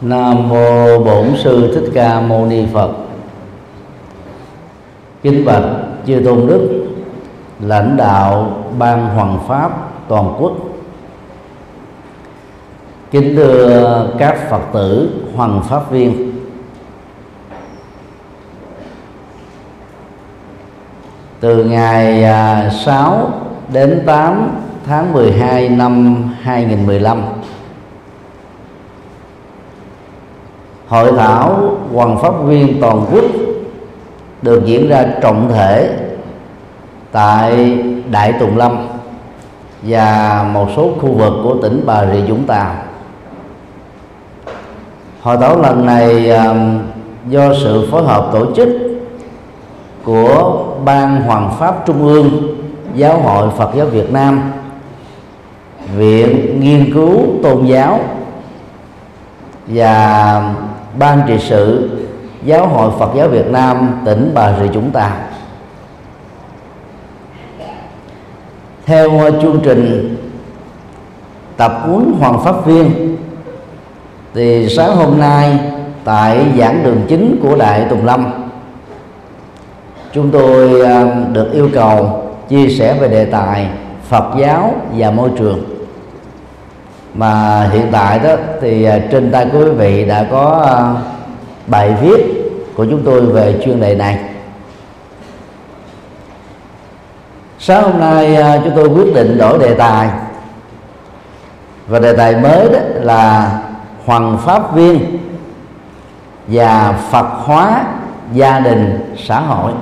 Nam mô Bổn sư Thích Ca Mâu Ni Phật. Kính bạch chư tôn đức, lãnh đạo ban hoàng pháp toàn quốc. Kính thưa các Phật tử hoàng pháp viên. Từ ngày à, 6 đến 8 tháng 12 năm 2015 hội thảo hoàng pháp viên toàn quốc được diễn ra trọng thể tại Đại Tùng Lâm và một số khu vực của tỉnh Bà Rịa Vũng Tàu. Hội thảo lần này um, do sự phối hợp tổ chức của Ban Hoàng Pháp Trung ương, Giáo hội Phật giáo Việt Nam, Viện Nghiên cứu Tôn giáo và ban trị sự, giáo hội Phật giáo Việt Nam, tỉnh Bà Rịa Vũng Tàu theo chương trình tập huấn hoàng pháp viên, thì sáng hôm nay tại giảng đường chính của đại tùng lâm, chúng tôi à, được yêu cầu chia sẻ về đề tài phật giáo và môi trường mà hiện tại đó thì à, trên tay quý vị đã có à, bài viết của chúng tôi về chuyên đề này. Sáng hôm nay à, chúng tôi quyết định đổi đề tài. Và đề tài mới đó là hoàng pháp viên và phật hóa gia đình xã hội.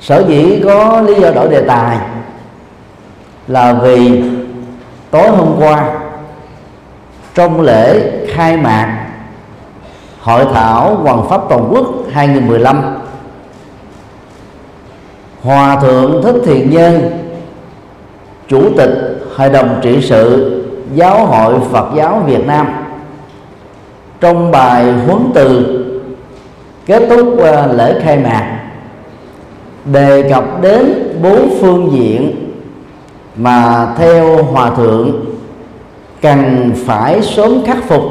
Sở dĩ có lý do đổi đề tài là vì tối hôm qua, trong lễ khai mạc hội thảo Hoàng pháp toàn quốc 2015 Hòa thượng Thích Thiện Nhân, Chủ tịch Hội đồng trị sự Giáo hội Phật giáo Việt Nam, Trong bài huấn từ kết thúc ờ, lễ khai mạc, đề cập đến bốn phương diện mà theo hòa thượng, cần phải sớm khắc phục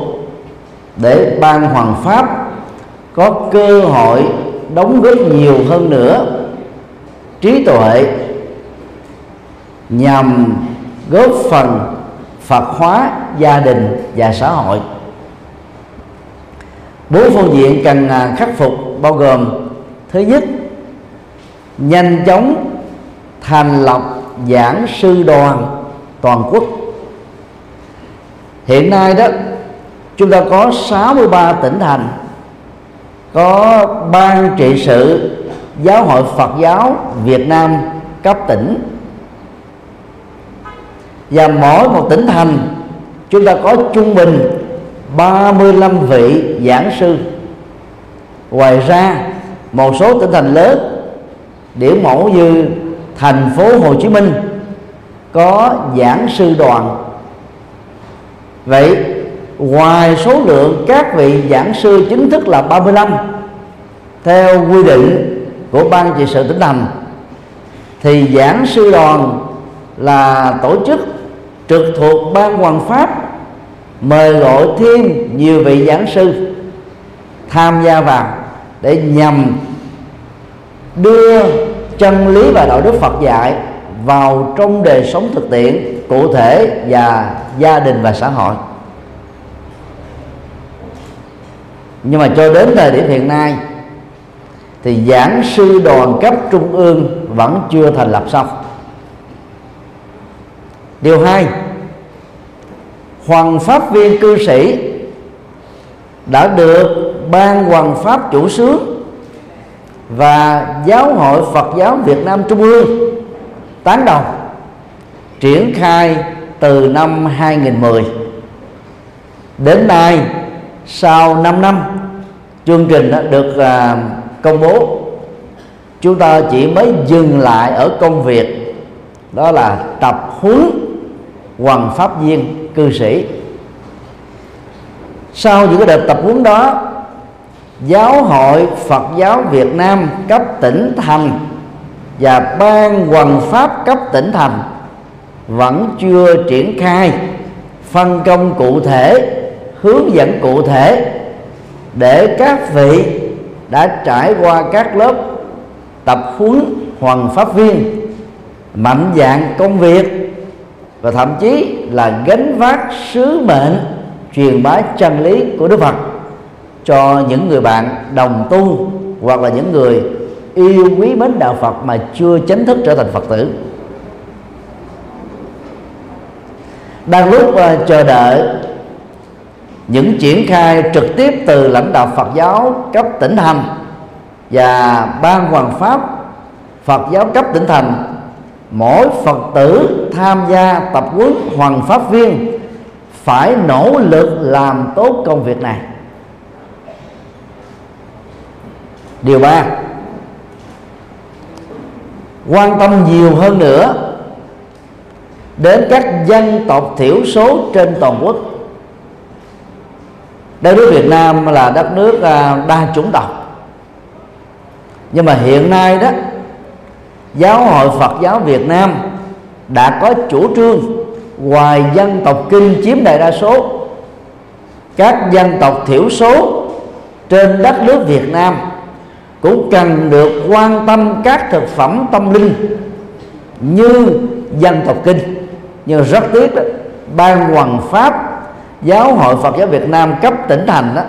để ban hoàng pháp có cơ hội đóng góp nhiều hơn nữa trí tuệ nhằm góp phần phật hóa gia đình và xã hội. Bốn phương diện cần à, khắc phục bao gồm, thứ nhất, nhanh chóng, thành lập giảng sư đoàn toàn quốc. Hiện nay đó, chúng ta có 63 tỉnh thành, có ban trị sự giáo hội Phật giáo Việt Nam cấp tỉnh. Và mỗi một tỉnh thành, chúng ta có trung bình 35 vị giảng sư. Ngoài ra, một số tỉnh thành lớn điểm mẫu như thành phố Hồ Chí Minh có giảng sư đoàn. Vậy, ngoài số lượng các vị giảng sư chính thức là 35 theo quy định của ban trị sự tỉnh thành, thì giảng sư đoàn là tổ chức trực thuộc ban hoàng pháp mời gọi thêm nhiều vị giảng sư tham gia vào để nhằm đưa chân lý và đạo đức Phật dạy vào trong đời sống thực tiễn, cụ thể và gia đình và xã hội. Nhưng mà cho đến thời điểm hiện nay, thì giảng sư đoàn cấp trung ương vẫn chưa thành lập xong. Điều hai, hoàng pháp viên cư sĩ đã được ban hoàng pháp chủ sướng và giáo hội Phật giáo Việt Nam Trung ương tán đồng, triển khai từ năm 2010 đến nay, sau 5 năm, chương trình đã được à, công bố. Chúng ta chỉ mới dừng lại ở công việc, đó là tập huấn hoàng pháp viên cư sĩ. Sau những cái đợt tập huấn đó giáo hội Phật giáo Việt Nam cấp tỉnh thành và ban hoàng pháp cấp tỉnh thành vẫn chưa triển khai phân công cụ thể, hướng dẫn cụ thể để các vị đã trải qua các lớp tập huấn hoàng pháp viên, mạnh dạng công việc và thậm chí là gánh vác sứ mệnh truyền bá chân lý của Đức Phật cho những người bạn đồng tu hoặc là những người yêu quý mến đạo Phật mà chưa chính thức trở thành Phật tử. Đang lúc uh, chờ đợi những triển khai trực tiếp từ lãnh đạo Phật giáo cấp tỉnh thành và ban hoàng pháp Phật giáo cấp tỉnh thành mỗi Phật tử tham gia tập huấn hoàng pháp viên phải nỗ lực làm tốt công việc này. Điều ba. Quan tâm nhiều hơn nữa đến các dân tộc thiểu số trên toàn quốc. Đất nước Việt Nam là đất nước à, đa chủng tộc. Nhưng mà hiện nay đó, giáo hội Phật giáo Việt Nam đã có chủ trương ngoài dân tộc kinh chiếm đại đa số. Các dân tộc thiểu số trên đất nước Việt Nam cũng cần được quan tâm các thực phẩm tâm linh như dân tộc kinh nhưng rất tiếc đó, ban hoàng pháp giáo hội Phật giáo Việt Nam cấp tỉnh thành đó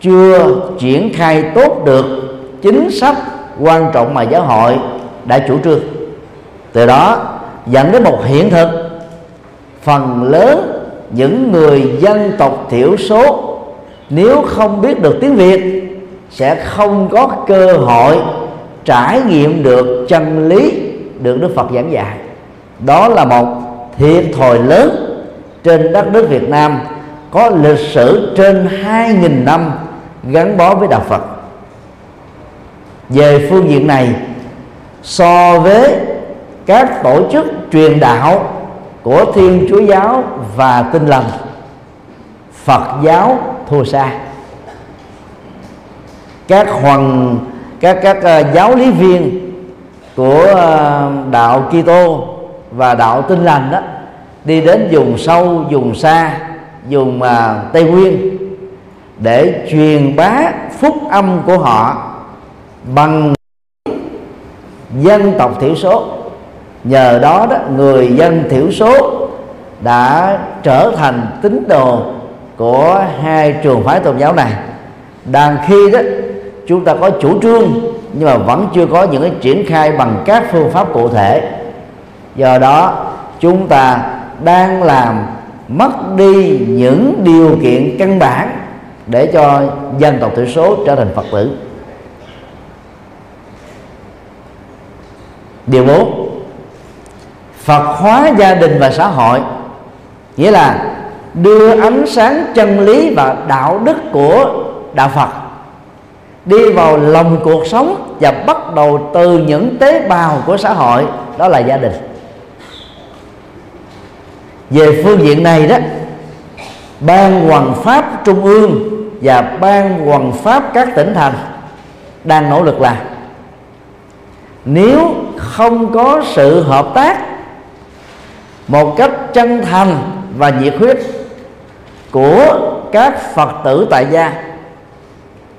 chưa triển khai tốt được chính sách quan trọng mà giáo hội đã chủ trương. Từ đó dẫn đến một hiện thực. Phần lớn những người dân tộc thiểu số nếu không biết được tiếng Việt sẽ không có cơ hội trải nghiệm được chân lý được Đức Phật giảng dạy. Đó là một thiệt thòi lớn trên đất nước Việt Nam, có lịch sử trên 2.000 năm gắn bó với đạo Phật. Về phương diện này, so với các tổ chức truyền đạo của Thiên Chúa giáo và Tinh lành, Phật giáo thua xa các hoàng các các uh, giáo lý viên của uh, đạo Kitô và đạo Tinh lành đó đi đến vùng sâu vùng xa vùng uh, Tây Nguyên để truyền bá phúc âm của họ bằng dân tộc thiểu số. Nhờ đó đó người dân thiểu số đã trở thành tín đồ của hai trường phái tôn giáo này. Đang khi đó chúng ta có chủ trương, nhưng mà vẫn chưa có những cái triển khai bằng các phương pháp cụ thể. Do đó, chúng ta đang làm mất đi những điều kiện căn bản để cho dân tộc thiểu số trở thành phật tử. Điều 4 Phật hóa gia đình và xã hội, nghĩa là đưa ánh sáng chân lý và đạo đức của đạo Phật đi vào lòng cuộc sống và bắt đầu từ những tế bào của xã hội, đó là gia đình. Về phương diện này đó, ban hoàng pháp trung ương và ban hoàng pháp các tỉnh thành đang nỗ lực làm nếu không có sự hợp tác một cách chân thành và nhiệt huyết của các phật tử tại gia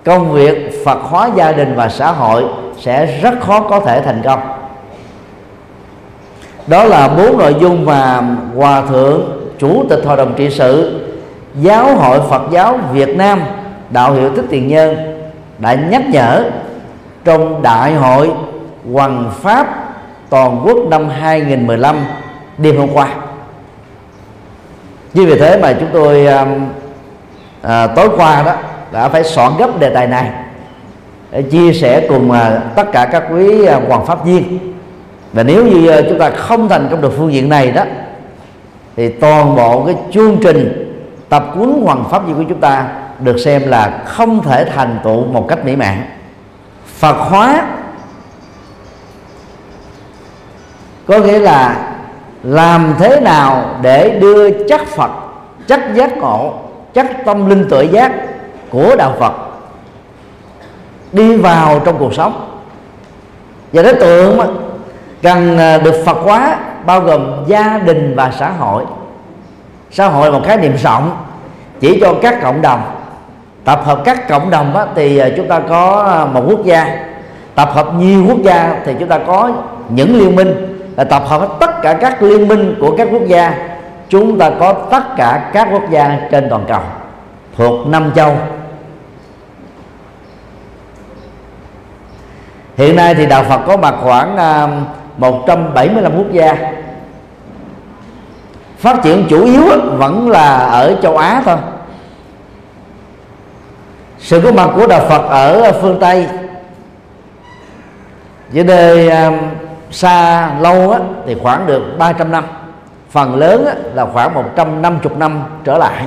công việc phật hóa gia đình và xã hội sẽ rất khó có thể thành công. Đó là bốn nội dung mà hòa thượng chủ tịch hội đồng trị sự giáo hội phật giáo việt nam đạo hiệu thích tiền nhân đã nhắc nhở trong đại hội Hoàng Pháp toàn quốc năm 2015 đêm hôm qua. Như vì thế mà chúng tôi à, à, tối qua đó đã phải soạn gấp đề tài này để chia sẻ cùng à, tất cả các quý à, hoàng pháp viên. Và nếu như à, chúng ta không thành công được phương diện này đó, thì toàn bộ cái chương trình tập huấn hoàng pháp viên của chúng ta được xem là không thể thành tựu một cách mỹ mãn. Phật hóa có nghĩa là làm thế nào để đưa chất Phật, chất giác ngộ, chất tâm linh tuệ giác của đạo Phật đi vào trong cuộc sống. Và đối tượng cần à, được Phật hóa bao gồm gia đình và xã hội. Xã hội là một khái niệm rộng chỉ cho các cộng đồng. Tập hợp các cộng đồng á, thì à, chúng ta có à, một quốc gia. Tập hợp nhiều quốc gia thì chúng ta có những liên minh. Là tập hợp tất cả các liên minh của các quốc gia chúng ta có tất cả các quốc gia trên toàn cầu thuộc năm châu. Hiện nay thì đạo Phật có mặt khoảng à, 175 quốc gia. Phát triển chủ yếu vẫn là ở châu Á thôi. Sự có mặt của đạo Phật ở phương Tây. Với đây à, xa lâu á, thì khoảng được 300 năm. Phần lớn á, là khoảng 150 năm trở lại.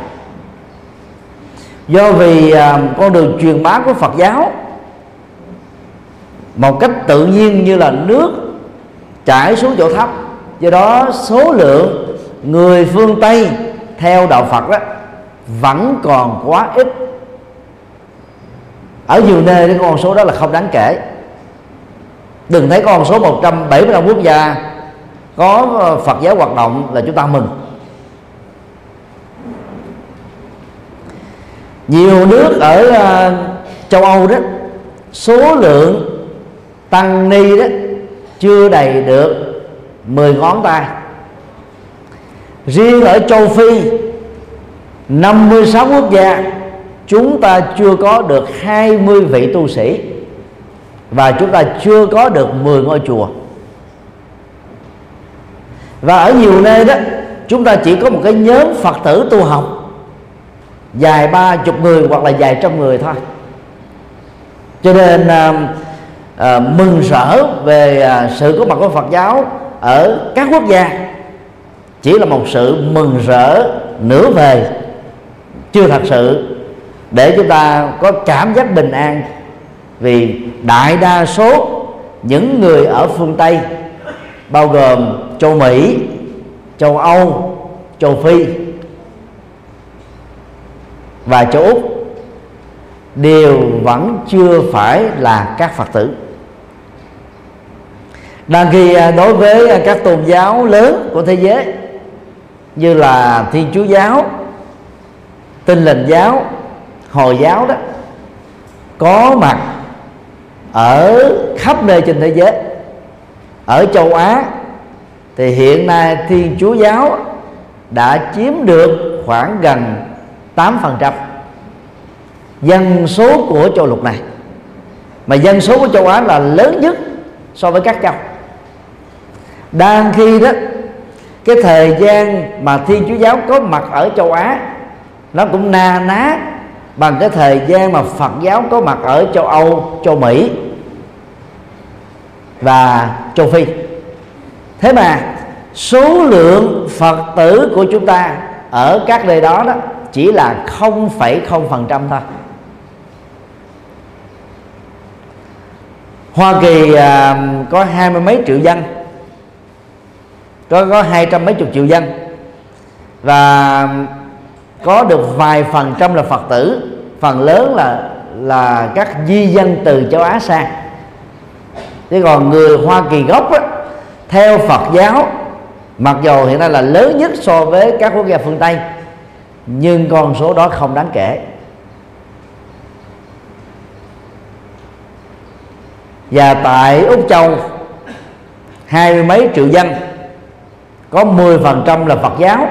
Do vì à, con đường truyền bá của Phật giáo một cách tự nhiên như là nước chảy xuống chỗ thấp. Do đó, số lượng người phương Tây theo đạo Phật đó vẫn còn quá ít. Ở nhiều nơi cái con số đó là không đáng kể. Đừng thấy con số 175 quốc gia có ờ, Phật giáo hoạt động là chúng ta mừng. Nhiều nước ở ờ, châu Âu đó, số lượng tăng ni đó, chưa đầy được 10 ngón tay. Riêng ở châu Phi 56 quốc gia, chúng ta chưa có được 20 vị tu sĩ và chúng ta chưa có được 10 ngôi chùa. Và ở nhiều nơi đó, chúng ta chỉ có một cái nhóm phật tử tu học, dài ba chục người hoặc là dài trăm người thôi. Cho nên à, à, mừng rỡ về à, sự có mặt của Phật giáo ở các quốc gia. Chỉ là một sự mừng rỡ nửa về chưa thật sự để chúng ta có cảm giác bình an. Vì đại đa số những người ở phương Tây bao gồm châu Mỹ, châu Âu, châu Phi và châu Úc đều vẫn chưa phải là các Phật tử đang khi à, đối với à, các tôn giáo lớn của thế giới, như là thiên chúa giáo, tinh lành giáo, hồi giáo đó, có mặt ở khắp nơi trên thế giới. Ở châu Á, thì hiện nay Thiên Chúa giáo đã chiếm được khoảng gần 8% dân số của châu lục này. Mà dân số của châu Á là lớn nhất so với các châu đang khi đó cái thời gian mà Thiên Chúa giáo có mặt ở châu Á nó cũng na ná bằng cái thời gian mà Phật giáo có mặt ở châu Âu, châu Mỹ và châu Phi. Thế mà số lượng Phật tử của chúng ta ở các nơi đó đó chỉ là 0,0% thôi. Hoa Kỳ à, có hai mươi mấy triệu dân có có hai trăm mấy chục triệu dân. Và có được vài phần trăm là phật tử. Phần lớn là là các di dân từ châu á sang. Thế còn người hoa kỳ gốc á, theo phật giáo mặc dù hiện nay là lớn nhất so với các quốc gia phương tây nhưng con số đó không đáng kể. Và tại úc châu hai mươi mấy triệu dân có 10% là Phật giáo.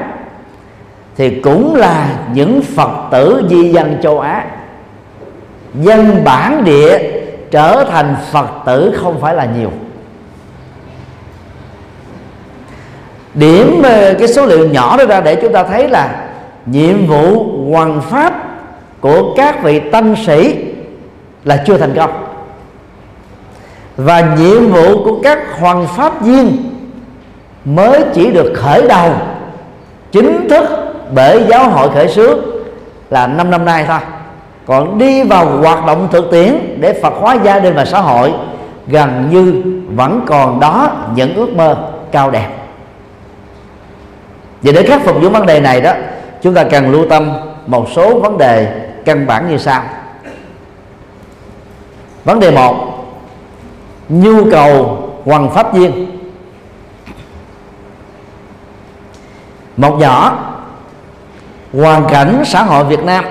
Thì cũng là những phật tử di dân châu á. Dân bản địa trở thành phật tử không phải là nhiều. Điểm ờ, cái số liệu nhỏ đó ra để chúng ta thấy là nhiệm vụ hoàn pháp của các vị tăng sĩ là chưa thành công. Và nhiệm vụ của các hoàng pháp viên mới chỉ được khởi đầu chính thức bởi giáo hội khởi xướng là 5 năm nay thôi. Còn đi vào hoạt động thực tiễn để Phật hóa gia đình và xã hội gần như vẫn còn đó những ước mơ cao đẹp. Vậy để khắc phục những vấn đề này đó, chúng ta cần lưu tâm một số vấn đề căn bản như sau. Vấn đề một, nhu cầu hoàng pháp viên hoàn cảnh xã hội Việt Nam.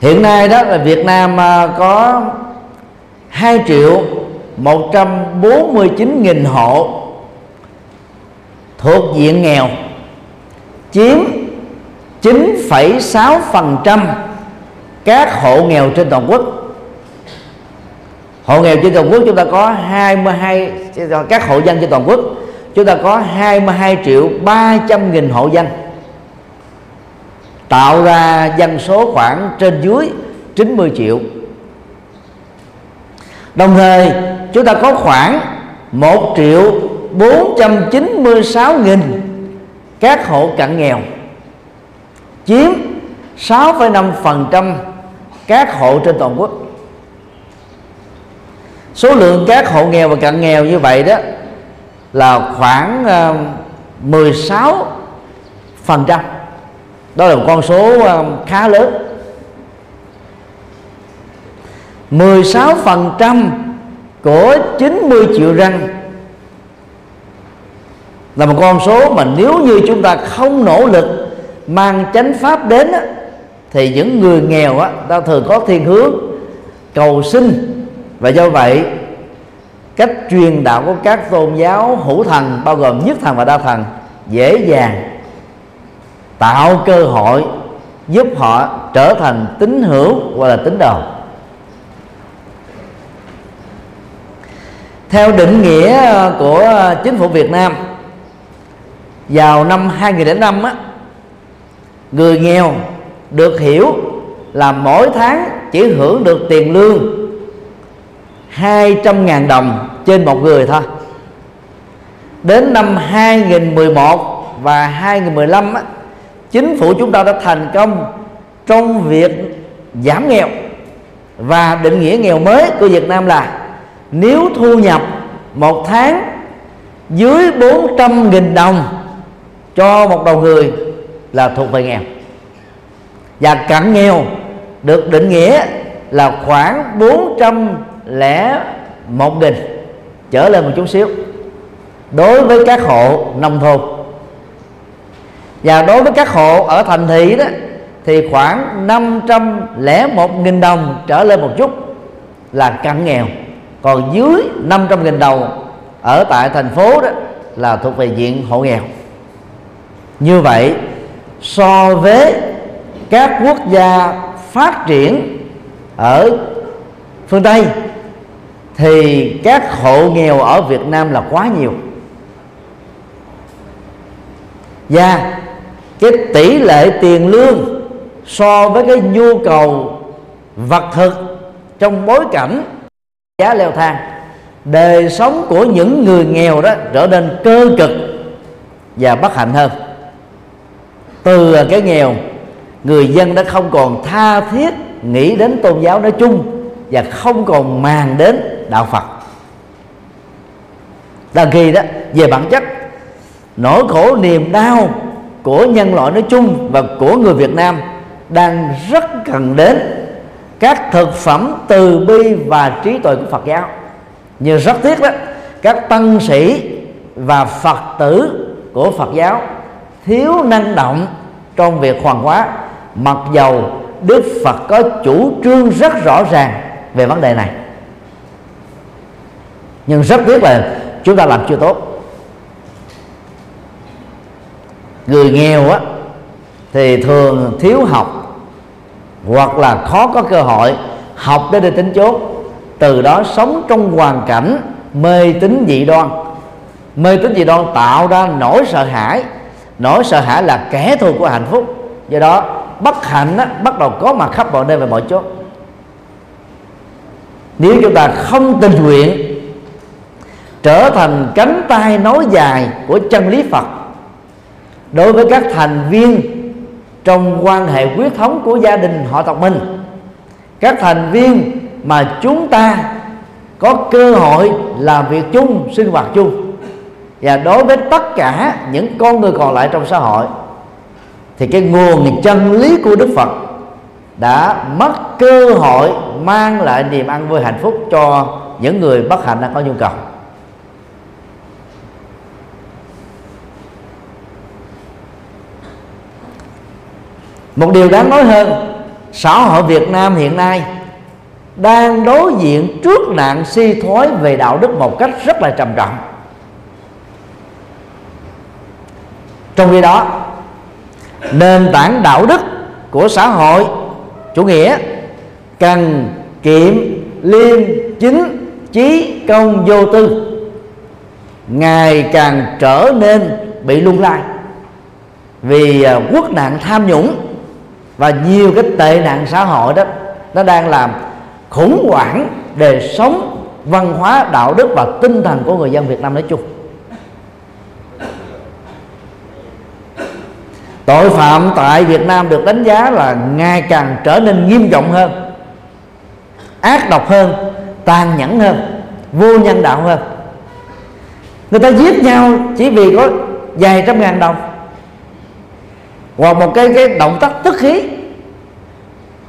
Hiện nay đó là Việt Nam à, có 2 triệu 149 nghìn hộ thuộc diện nghèo chiếm 9,6% các hộ nghèo trên toàn quốc hộ nghèo trên toàn quốc chúng ta có 22 các hộ dân trên toàn quốc chúng ta có 22 triệu 300 nghìn hộ dân. Tạo ra dân số khoảng trên dưới 90 triệu. Đồng thời chúng ta có khoảng 1 triệu 496 nghìn các hộ cận nghèo chiếm 6,5% các hộ trên toàn quốc số lượng các hộ nghèo và cận nghèo như vậy đó là khoảng ờ, 16 phần trăm. Đó là một con số ờ, khá lớn. 16 phần trăm của 90 triệu răng là một con số mà nếu như chúng ta không nỗ lực mang chánh pháp đến á, thì những người nghèo á, ta thường có thiên hướng cầu sinh và do vậy cách truyền đạo của các tôn giáo hữu thần bao gồm nhất thần và đa thần dễ dàng tạo cơ hội giúp họ trở thành tín hữu hoặc là tín đồ. Theo định nghĩa ờ, của ờ, chính phủ Việt Nam vào năm 2005 á, người nghèo được hiểu là mỗi tháng chỉ hưởng được tiền lương 200.000 đồng trên một người thôi. Đến năm 2011 và 2015 á, chính phủ chúng ta đã thành công trong việc giảm nghèo. Và định nghĩa nghèo mới của Việt Nam là nếu thu nhập một tháng dưới 400.000 đồng cho một đầu người là thuộc về nghèo. Và cận nghèo được định nghĩa là khoảng 400 lẻ một nghìn trở lên một chút xíu đối với các hộ nông thôn. Và đối với các hộ ở thành thị đó, thì khoảng 501 nghìn đồng trở lên một chút là cận nghèo. Còn dưới 500 nghìn đồng ở tại thành phố đó là thuộc về diện hộ nghèo. Như vậy, so với các quốc gia phát triển ở phương tây thì các hộ nghèo ở việt nam là quá nhiều. Và cái tỷ lệ tiền lương so với cái nhu cầu vật thực trong bối cảnh giá leo thang, đời sống của những người nghèo đó trở nên cơ cực và bất hạnh hơn. Từ cái nghèo, người dân đã không còn tha thiết nghĩ đến tôn giáo nói chung và không còn màng đến đạo phật. Đăng khi đó, về bản chất, nỗi khổ niềm đau của nhân loại nói chung và của người việt nam đang rất cần đến các thực phẩm từ bi và trí tuệ của phật giáo. Như rất tiếc đó, các tăng sĩ và phật tử của phật giáo thiếu năng động trong việc hoàn hóa, mặc dầu đức phật có chủ trương rất rõ ràng về vấn đề này nhưng rất tiếc là chúng ta làm chưa tốt. Người nghèo á thì thường thiếu học hoặc là khó có cơ hội học để đi tính chốt từ đó sống trong hoàn cảnh mê tín dị đoan. Mê tín dị đoan tạo ra nỗi sợ hãi. Nỗi sợ hãi là kẻ thù của hạnh phúc. Do đó bất hạnh á, bắt đầu có mặt khắp mọi nơi và mọi chỗ nếu chúng ta không tình nguyện trở thành cánh tay nối dài của chân lý Phật. Đối với các thành viên trong quan hệ huyết thống của gia đình họ tộc mình, các thành viên mà chúng ta có cơ hội làm việc chung, sinh hoạt chung, và đối với tất cả những con người còn lại trong xã hội, thì cái nguồn chân lý của đức phật đã mất cơ hội mang lại niềm ăn vui hạnh phúc cho những người bất hạnh đang có nhu cầu. Một điều đáng nói hơn, xã hội Việt Nam hiện nay đang đối diện trước nạn suy thoái về đạo đức một cách rất là trầm trọng. Trong khi đó, nền tảng đạo đức của xã hội chủ nghĩa cần kiệm liêm chính trí công vô tư, ngày càng trở nên bị lung lai. Vì à, quốc nạn tham nhũng và nhiều cái tệ nạn xã hội đó, nó đang làm khủng hoảng đời sống, văn hóa, đạo đức và tinh thần của người dân Việt Nam nói chung. Tội phạm tại Việt Nam được đánh giá là ngày càng trở nên nghiêm trọng hơn, ác độc hơn, tàn nhẫn hơn, vô nhân đạo hơn. Người ta giết nhau chỉ vì có vài trăm ngàn đồng hoặc một cái cái động tác tức khí,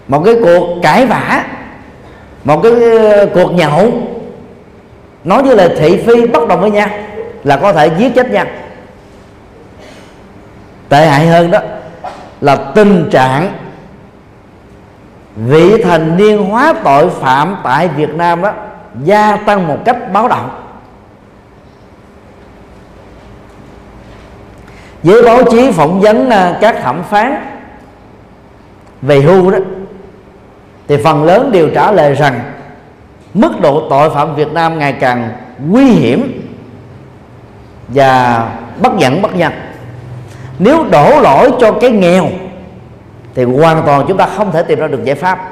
một cái cuộc cãi vã, một cái ờ, cuộc nhậu, nói như là thị phi bất đồng với nhau là có thể giết chết nhau. Tệ hại hơn đó là tình trạng vị thành niên hóa tội phạm tại Việt Nam đó gia tăng một cách báo động. Với báo chí phỏng vấn à, các thẩm phán về hưu đó, thì phần lớn đều trả lời rằng mức độ tội phạm Việt Nam ngày càng nguy hiểm và bất dẫn bất nhật nếu đổ lỗi cho cái nghèo, thì hoàn toàn chúng ta không thể tìm ra được giải pháp.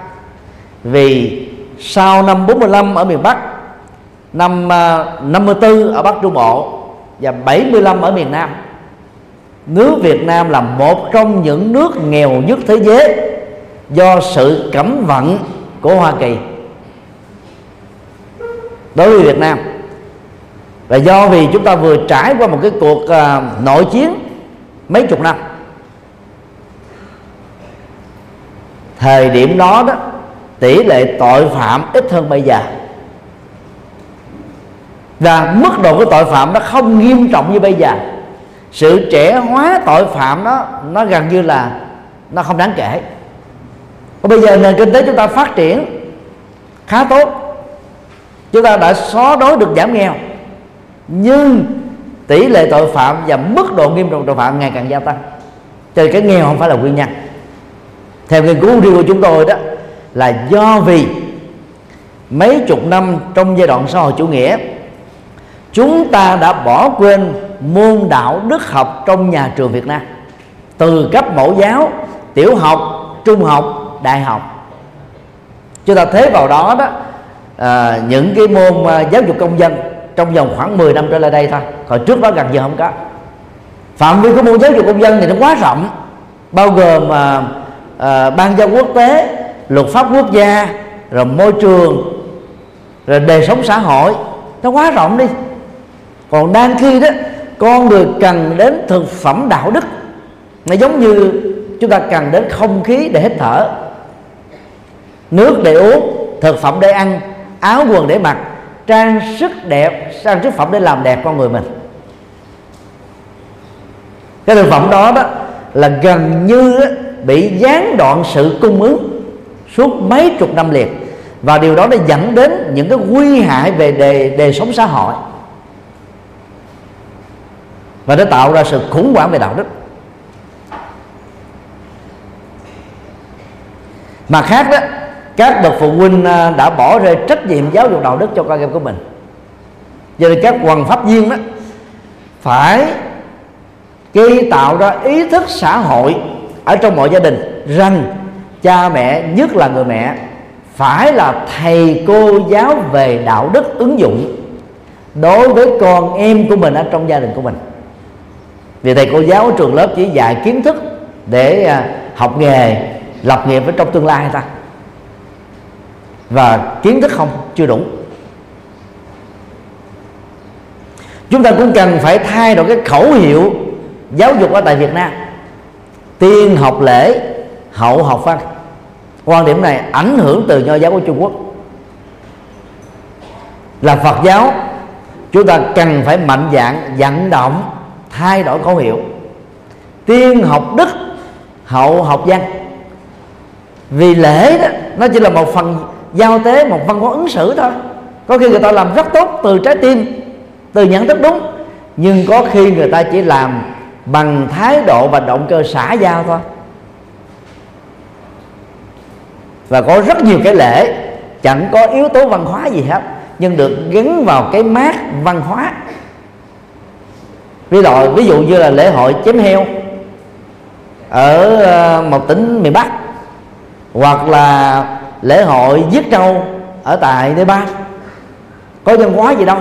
Vì sau năm 45 ở miền Bắc, năm à, 54 ở Bắc Trung Bộ và 75 ở miền Nam nước Việt Nam là một trong những nước nghèo nhất thế giới do sự cấm vận của Hoa Kỳ. Đối với Việt Nam và do vì chúng ta vừa trải qua một cái cuộc uh, nội chiến mấy chục năm. Thời điểm đó đó tỷ lệ tội phạm ít hơn bây giờ. Và mức độ của tội phạm nó không nghiêm trọng như bây giờ sự trẻ hóa tội phạm đó, nó gần như là nó không đáng kể. Và bây giờ nền kinh tế chúng ta phát triển khá tốt. Chúng ta đã xóa đói được giảm nghèo. Nhưng tỷ lệ tội phạm và mức độ nghiêm trọng tội phạm ngày càng gia tăng. Cho nên cái nghèo không phải là nguyên nhân. Theo nghiên cứu riêng của chúng tôi đó, là do vì mấy chục năm trong giai đoạn xã hội chủ nghĩa, chúng ta đã bỏ quên môn đạo đức học trong nhà trường Việt Nam. Từ cấp mẫu giáo tiểu học trung học đại học. Chúng ta thế vào đó đó à, những cái môn à, giáo dục công dân trong vòng khoảng 10 năm trở lại đây thôi. Còn trước đó gần như không có. Phạm vi của môn giáo dục công dân thì nó quá rộng bao gồm à, à, ban giao quốc tế luật pháp quốc gia rồi môi trường rồi đời sống xã hội. Nó quá rộng đi. Còn đang khi đó con người cần đến thực phẩm đạo đức. Nó giống như chúng ta cần đến không khí để hít thở. Nước để uống thực phẩm để ăn áo quần để mặc trang sức đẹp trang sức phẩm để làm đẹp con người mình. Cái thực phẩm đó đó là gần như bị gián đoạn sự cung ứng suốt mấy chục năm liền. Và điều đó đã dẫn đến những cái nguy hại về đề, đề sống xã hội và nó tạo ra sự khủng hoảng về đạo đức. Mà khác đó, các bậc phụ huynh à, đã bỏ rơi trách nhiệm giáo dục đạo đức cho con em của mình. Cho nên các hoàng pháp viên đó phải gây tạo ra ý thức xã hội ở trong mọi gia đình rằng cha mẹ, nhất là người mẹ, phải là thầy cô giáo về đạo đức ứng dụng đối với con em của mình ở trong gia đình của mình vì thầy cô giáo ở trường lớp chỉ dạy kiến thức để à, học nghề, lập nghiệp ở trong tương lai ta. Và kiến thức không, chưa đủ. Chúng ta cũng cần phải thay đổi cái khẩu hiệu giáo dục ở tại Việt Nam. Tiên học lễ, hậu học văn. Quan điểm này ảnh hưởng từ nho giáo của Trung Quốc. Là Phật giáo, chúng ta cần phải mạnh dạng, vận động thay đổi khẩu hiệu. Tiên học đức, hậu học văn. Vì lễ đó, nó chỉ là một phần giao tế, một văn hóa ứng xử thôi. Có khi người ta làm rất tốt từ trái tim, từ nhận thức đúng. Nhưng có khi người ta chỉ làm bằng thái độ và động cơ xã giao thôi. Và có rất nhiều cái lễ, chẳng có yếu tố văn hóa gì hết, nhưng được gắn vào cái mát văn hóa ví dụ ví dụ như là lễ hội chém heo ở ờ, một tỉnh miền bắc, hoặc là lễ hội giết trâu ở tại Nepal có văn hóa gì đâu.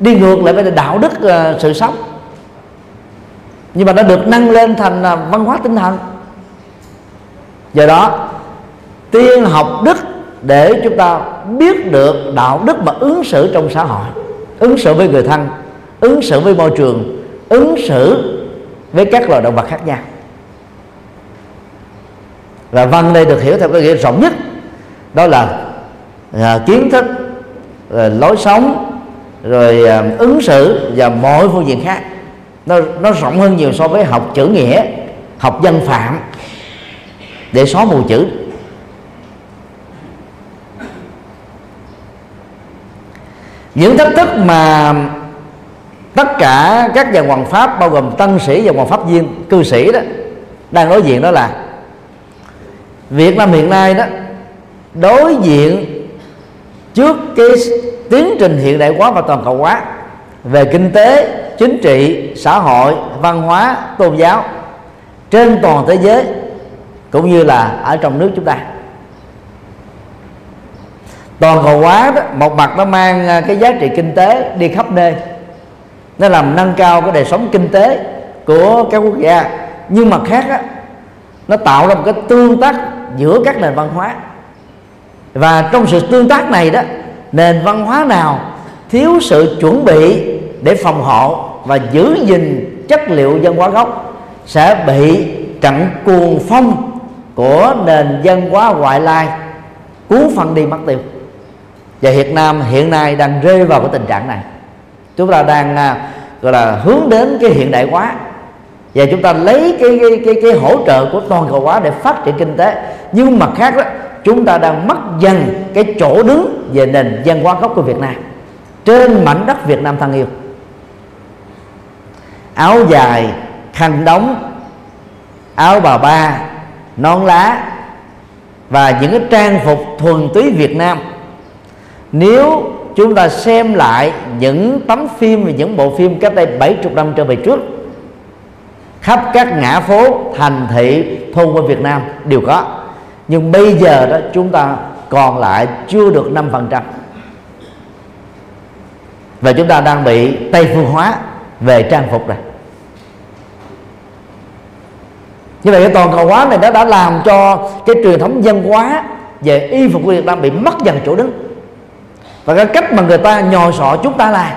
Đi ngược lại với đạo đức ờ, sự sống. Nhưng mà nó được nâng lên thành ờ, văn hóa tinh thần. Do đó, tiên học đức để chúng ta biết được đạo đức mà ứng xử trong xã hội, ứng xử với người thân ứng xử với môi trường ứng xử với các loài động vật khác nhau. Và văn đây được hiểu theo cái nghĩa rộng nhất đó là à, kiến thức rồi lối sống rồi à, ứng xử và mọi phương diện khác. Nó nó rộng hơn nhiều so với học chữ nghĩa học dân phạm để xóa mù chữ. Những thách thức mà tất cả các nhà hoàng pháp, bao gồm tân sĩ và hoàng pháp viên, cư sĩ đó, đang đối diện đó là Việt Nam hiện nay đó, đối diện trước cái tiến trình hiện đại hóa và toàn cầu hóa về kinh tế, chính trị, xã hội, văn hóa, tôn giáo trên toàn thế giới cũng như là ở trong nước chúng ta. Toàn cầu hóa đó, một mặt nó mang à, cái giá trị kinh tế đi khắp nơi nó làm nâng cao cái đời sống kinh tế của các quốc gia. Nhưng mặt khác á, nó tạo ra một cái tương tác giữa các nền văn hóa. Và trong sự tương tác này đó nền văn hóa nào thiếu sự chuẩn bị để phòng hộ và giữ gìn chất liệu văn hóa gốc sẽ bị trận cuồng phong của nền văn hóa ngoại lai cuốn phân đi mất tiêu. Và Việt Nam hiện nay đang rơi vào cái tình trạng này chúng ta đang à, gọi là hướng đến cái hiện đại hóa. Và chúng ta lấy cái cái cái, cái hỗ trợ của toàn cầu hóa để phát triển kinh tế. Nhưng mặt khác đó chúng ta đang mất dần cái chỗ đứng về nền văn hóa gốc của Việt Nam. Trên mảnh đất Việt Nam thân yêu. Áo dài khăn đóng áo bà ba nón lá và những cái trang phục thuần túy Việt Nam. Nếu chúng ta xem lại những tấm phim và những bộ phim cách đây 70 năm trở về trước. Khắp các ngã phố, thành thị, thôn quê Việt Nam đều có. Nhưng bây giờ đó, chúng ta còn lại chưa được 5% và chúng ta đang bị tây phương hóa về trang phục này như vậy cái toàn cầu hóa này nó đã làm cho cái truyền thống văn hóa về y phục của Việt Nam bị mất dần chỗ đứng và cái cách mà người ta nhồi sọ chúng ta là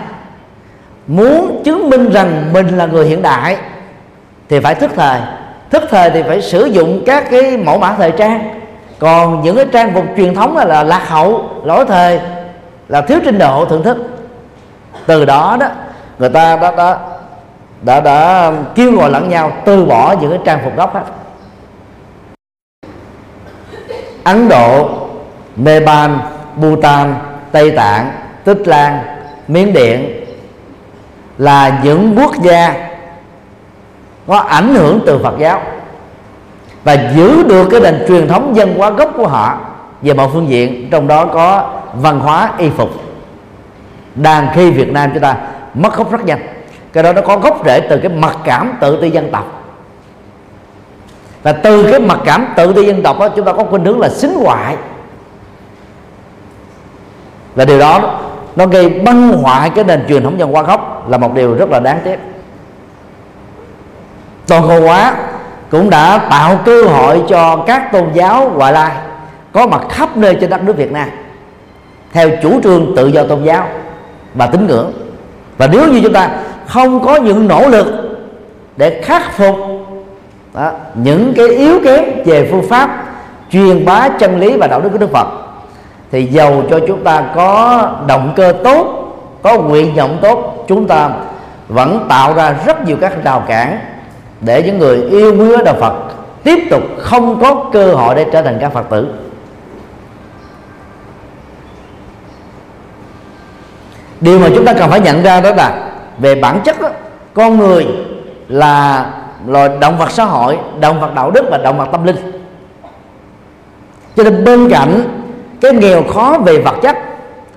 muốn chứng minh rằng mình là người hiện đại thì phải thức thời. Thức thời thì phải sử dụng các cái mẫu mã thời trang. Còn những cái trang phục truyền thống là, là lạc hậu lỗi thời là thiếu trình độ thưởng thức. Từ đó đó người ta đã đã đã, đã kêu gọi lẫn nhau từ bỏ những cái trang phục gốc hết. Ấn Độ, Nepal, Bhutan, Tây Tạng, Tích Lan, Miến Điện là những quốc gia có ảnh hưởng từ Phật giáo và giữ được cái nền truyền thống dân hóa gốc của họ về mọi phương diện trong đó có văn hóa y phục. Đang khi Việt Nam chúng ta mất gốc rất nhanh cái đó nó có gốc rễ từ cái mặc cảm tự ti dân tộc. Và từ cái mặc cảm tự ti dân tộc đó chúng ta có khuynh hướng là xính ngoại và điều đó nó gây băng hoại cái nền truyền thống văn hóa gốc là một điều rất là đáng tiếc. Toàn cầu hóa cũng đã tạo cơ hội cho các tôn giáo ngoại lai có mặt khắp nơi trên đất nước Việt Nam theo chủ trương tự do tôn giáo và tín ngưỡng. Và nếu như chúng ta không có những nỗ lực để khắc phục đó, những cái yếu kém về phương pháp truyền bá chân lý và đạo đức của Đức Phật thì giàu cho chúng ta có động cơ tốt có nguyện vọng tốt chúng ta vẫn tạo ra rất nhiều các rào cản để những người yêu quý đạo Phật tiếp tục không có cơ hội để trở thành các phật tử. Điều mà chúng ta cần phải nhận ra đó là về bản chất đó, con người là loài động vật xã hội động vật đạo đức và động vật tâm linh. Cho nên bên cạnh cái nghèo khó về vật chất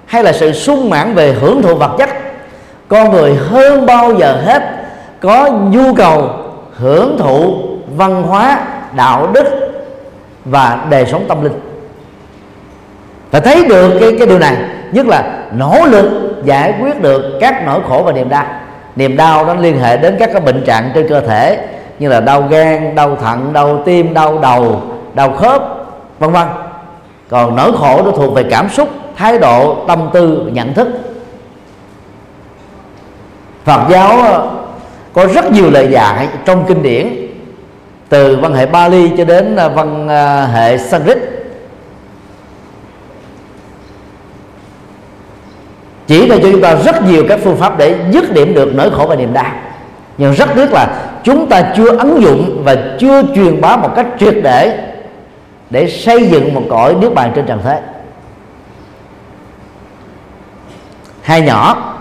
hay là sự sung mãn về hưởng thụ vật chất? Con người hơn bao giờ hết có nhu cầu hưởng thụ văn hóa, đạo đức và đời sống tâm linh. Và thấy được cái cái điều này, nhất là nỗ lực giải quyết được các nỗi khổ và niềm đau. Niềm đau nó liên hệ đến các cái bệnh trạng trên cơ thể như là đau gan, đau thận, đau tim, đau đầu, đau khớp, vân vân còn nỗi khổ nó thuộc về cảm xúc, thái độ, tâm tư nhận thức. Phật giáo ờ, có rất nhiều lời dạy trong kinh điển, từ văn hệ Bali cho đến ờ, văn ờ, hệ Sanskrit. Chỉ ra cho chúng ta rất nhiều các phương pháp để dứt điểm được nỗi khổ và niềm đau. Nhưng rất tiếc là chúng ta chưa ứng dụng và chưa truyền bá một cách triệt để để xây dựng một cõi nước bàn trên trần thế. Hai nhỏ,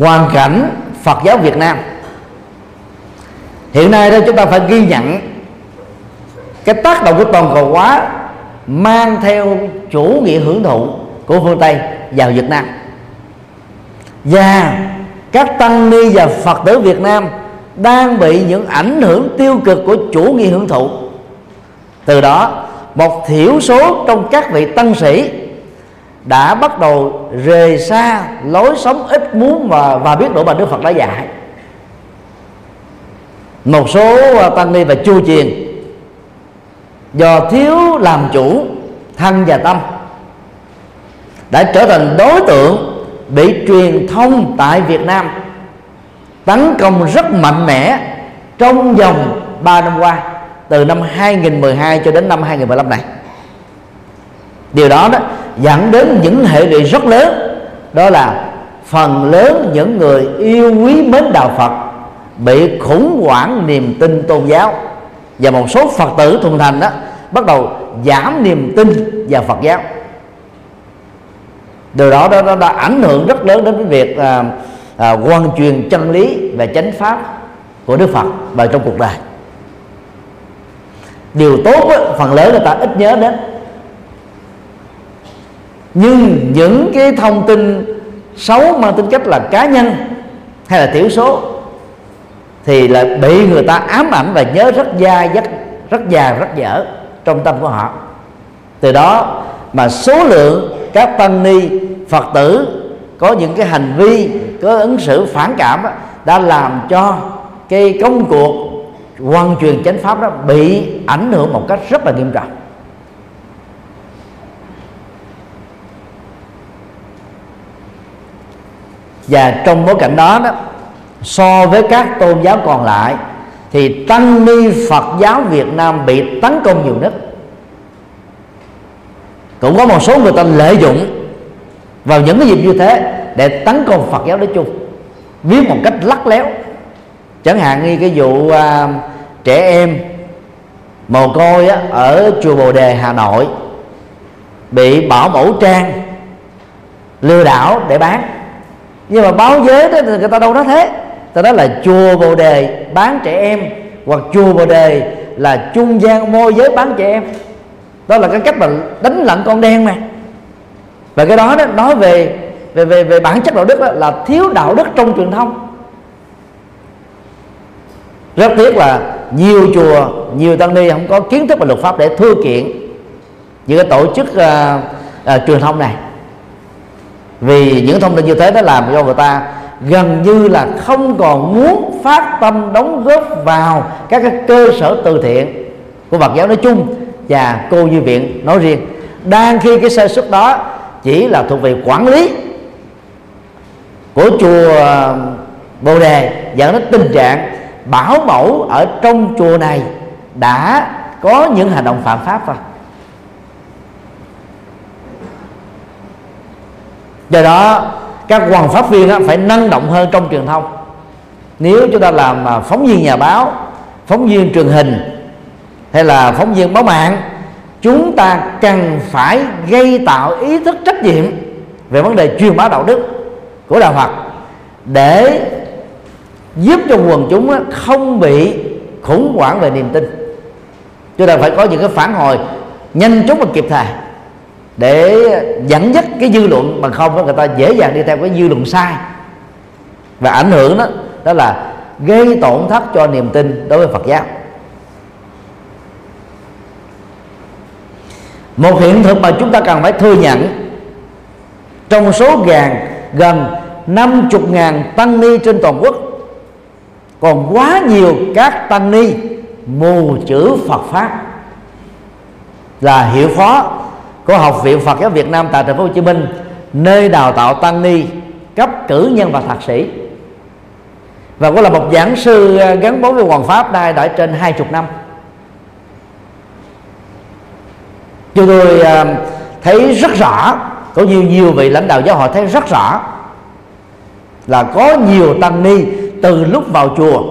hoàn cảnh Phật giáo Việt Nam. Hiện nay đó chúng ta phải ghi nhận cái tác động của toàn cầu hóa mang theo chủ nghĩa hưởng thụ của phương Tây vào Việt Nam. Và các tăng ni và Phật tử Việt Nam đang bị những ảnh hưởng tiêu cực của chủ nghĩa hưởng thụ từ đó, một thiểu số trong các vị tăng sĩ đã bắt đầu rời xa lối sống ít muốn và và biết độ mà Đức Phật đã dạy. Một số à, tăng ni và chu truyền do thiếu làm chủ, thân và tâm, đã trở thành đối tượng bị truyền thông tại Việt Nam, tấn công rất mạnh mẽ trong vòng 3 năm qua từ năm 2012 cho đến năm 2015 này. Điều đó đó dẫn đến những hệ lụy rất lớn đó là phần lớn những người yêu quý mến đạo Phật bị khủng hoảng niềm tin tôn giáo. Và một số Phật tử thuần thành đó bắt đầu giảm niềm tin vào Phật giáo. Điều đó đó, đó đã ảnh hưởng rất lớn đến cái việc à, à, quan truyền chân lý và chánh pháp của Đức Phật vào trong cuộc đời điều tốt á, phần lớn người ta ít nhớ đến. Nhưng những cái thông tin xấu mang tính cách là cá nhân hay là thiểu số thì là bị người ta ám ảnh và nhớ rất dai rất rất già rất dở trong tâm của họ. Từ đó mà số lượng các tăng ni phật tử có những cái hành vi có ứng xử phản cảm đó, đã làm cho cái công cuộc quan truyền chánh pháp đó bị ảnh hưởng một cách rất là nghiêm trọng. Và trong bối cảnh đó đó, so với các tôn giáo còn lại, thì tăng ni Phật giáo Việt Nam bị tấn công nhiều nhất. Cũng có một số người ta lợi dụng vào những cái dịp như thế để tấn công Phật giáo nói chung, viết một cách lắc léo chẳng hạn như cái vụ uh, trẻ em mồ côi á, ở chùa Bồ Đề Hà Nội bị bảo mẫu trang lừa đảo để bán. Nhưng mà báo giới đó thì người ta đâu nói thế. Ta nói là chùa Bồ Đề bán trẻ em hoặc chùa Bồ Đề là trung gian môi giới bán trẻ em. Đó là cái cách mà đánh lận con đen mà. Và cái đó đó nói về về về về bản chất đạo đức đó là thiếu đạo đức trong truyền thông rất tiếc là nhiều chùa nhiều tăng ni không có kiến thức và luật pháp để thưa kiện những cái tổ chức uh, uh, truyền thông này. Vì những thông tin như thế nó làm cho người ta gần như là không còn muốn phát tâm đóng góp vào các cái cơ sở từ thiện của Phật giáo nói chung và cô như viện nói riêng. Đang khi cái sơ suất đó chỉ là thuộc về quản lý của chùa à, Bồ Đề dẫn đến tình trạng bảo mẫu ở trong chùa này đã có những hành động phạm pháp rồi do đó, các hoàng pháp viên phải năng động hơn trong truyền thông. Nếu chúng ta làm à, phóng viên nhà báo, phóng viên truyền hình, hay là phóng viên báo mạng, chúng ta cần phải gây tạo ý thức trách nhiệm về vấn đề truyền bá đạo đức của đạo Phật để giúp cho quần chúng không bị khủng hoảng về niềm tin. Chúng ta phải có những cái phản hồi nhanh chóng và kịp thời để dẫn dắt cái dư luận bằng không người ta dễ dàng đi theo cái dư luận sai. Và ảnh hưởng đó đó là gây tổn thất cho niềm tin đối với Phật giáo. Một hiện thực mà chúng ta cần phải thừa nhận, trong số gần gần 50.000 tăng ni trên toàn quốc còn quá nhiều các tăng ni mù chữ Phật pháp. Là hiệu phó của học viện Phật giáo Việt Nam tại thành phố Hồ Chí Minh, nơi đào tạo tăng ni cấp cử nhân và thạc sĩ. Và cũng là một giảng sư ờ, gắn bó với hoàng pháp đây đã trên hai chục năm. Chúng tôi ờ, thấy rất rõ có nhiều nhiều vị lãnh đạo giáo hội thấy rất rõ, là có nhiều tăng ni từ lúc vào chùa,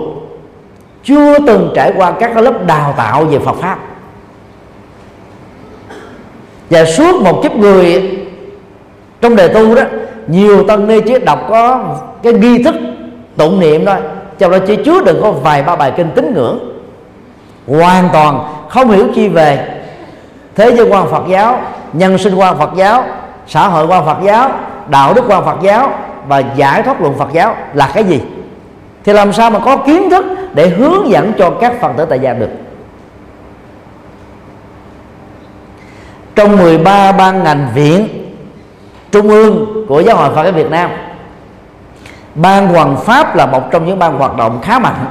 chưa từng trải qua các lớp đào tạo về Phật pháp. Và suốt một kiếp người trong đề tu đó, nhiều tăng ni chỉ đọc có cái nghi thức tụng niệm thôi. Trong đó chỉ chứa đừng có vài ba bài kinh tín ngưỡng. Hoàn toàn không hiểu chi về thế giới quan Phật giáo, nhân sinh quan Phật giáo, xã hội quan Phật giáo, đạo đức quan Phật giáo và giải thoát luận Phật giáo là cái gì thì làm sao mà có kiến thức để hướng dẫn cho các Phật tử tại gia được? Trong 13 ban ngành viện trung ương của giáo hội Phật giáo Việt Nam ban hoàng pháp là một trong những ban hoạt động khá mạnh.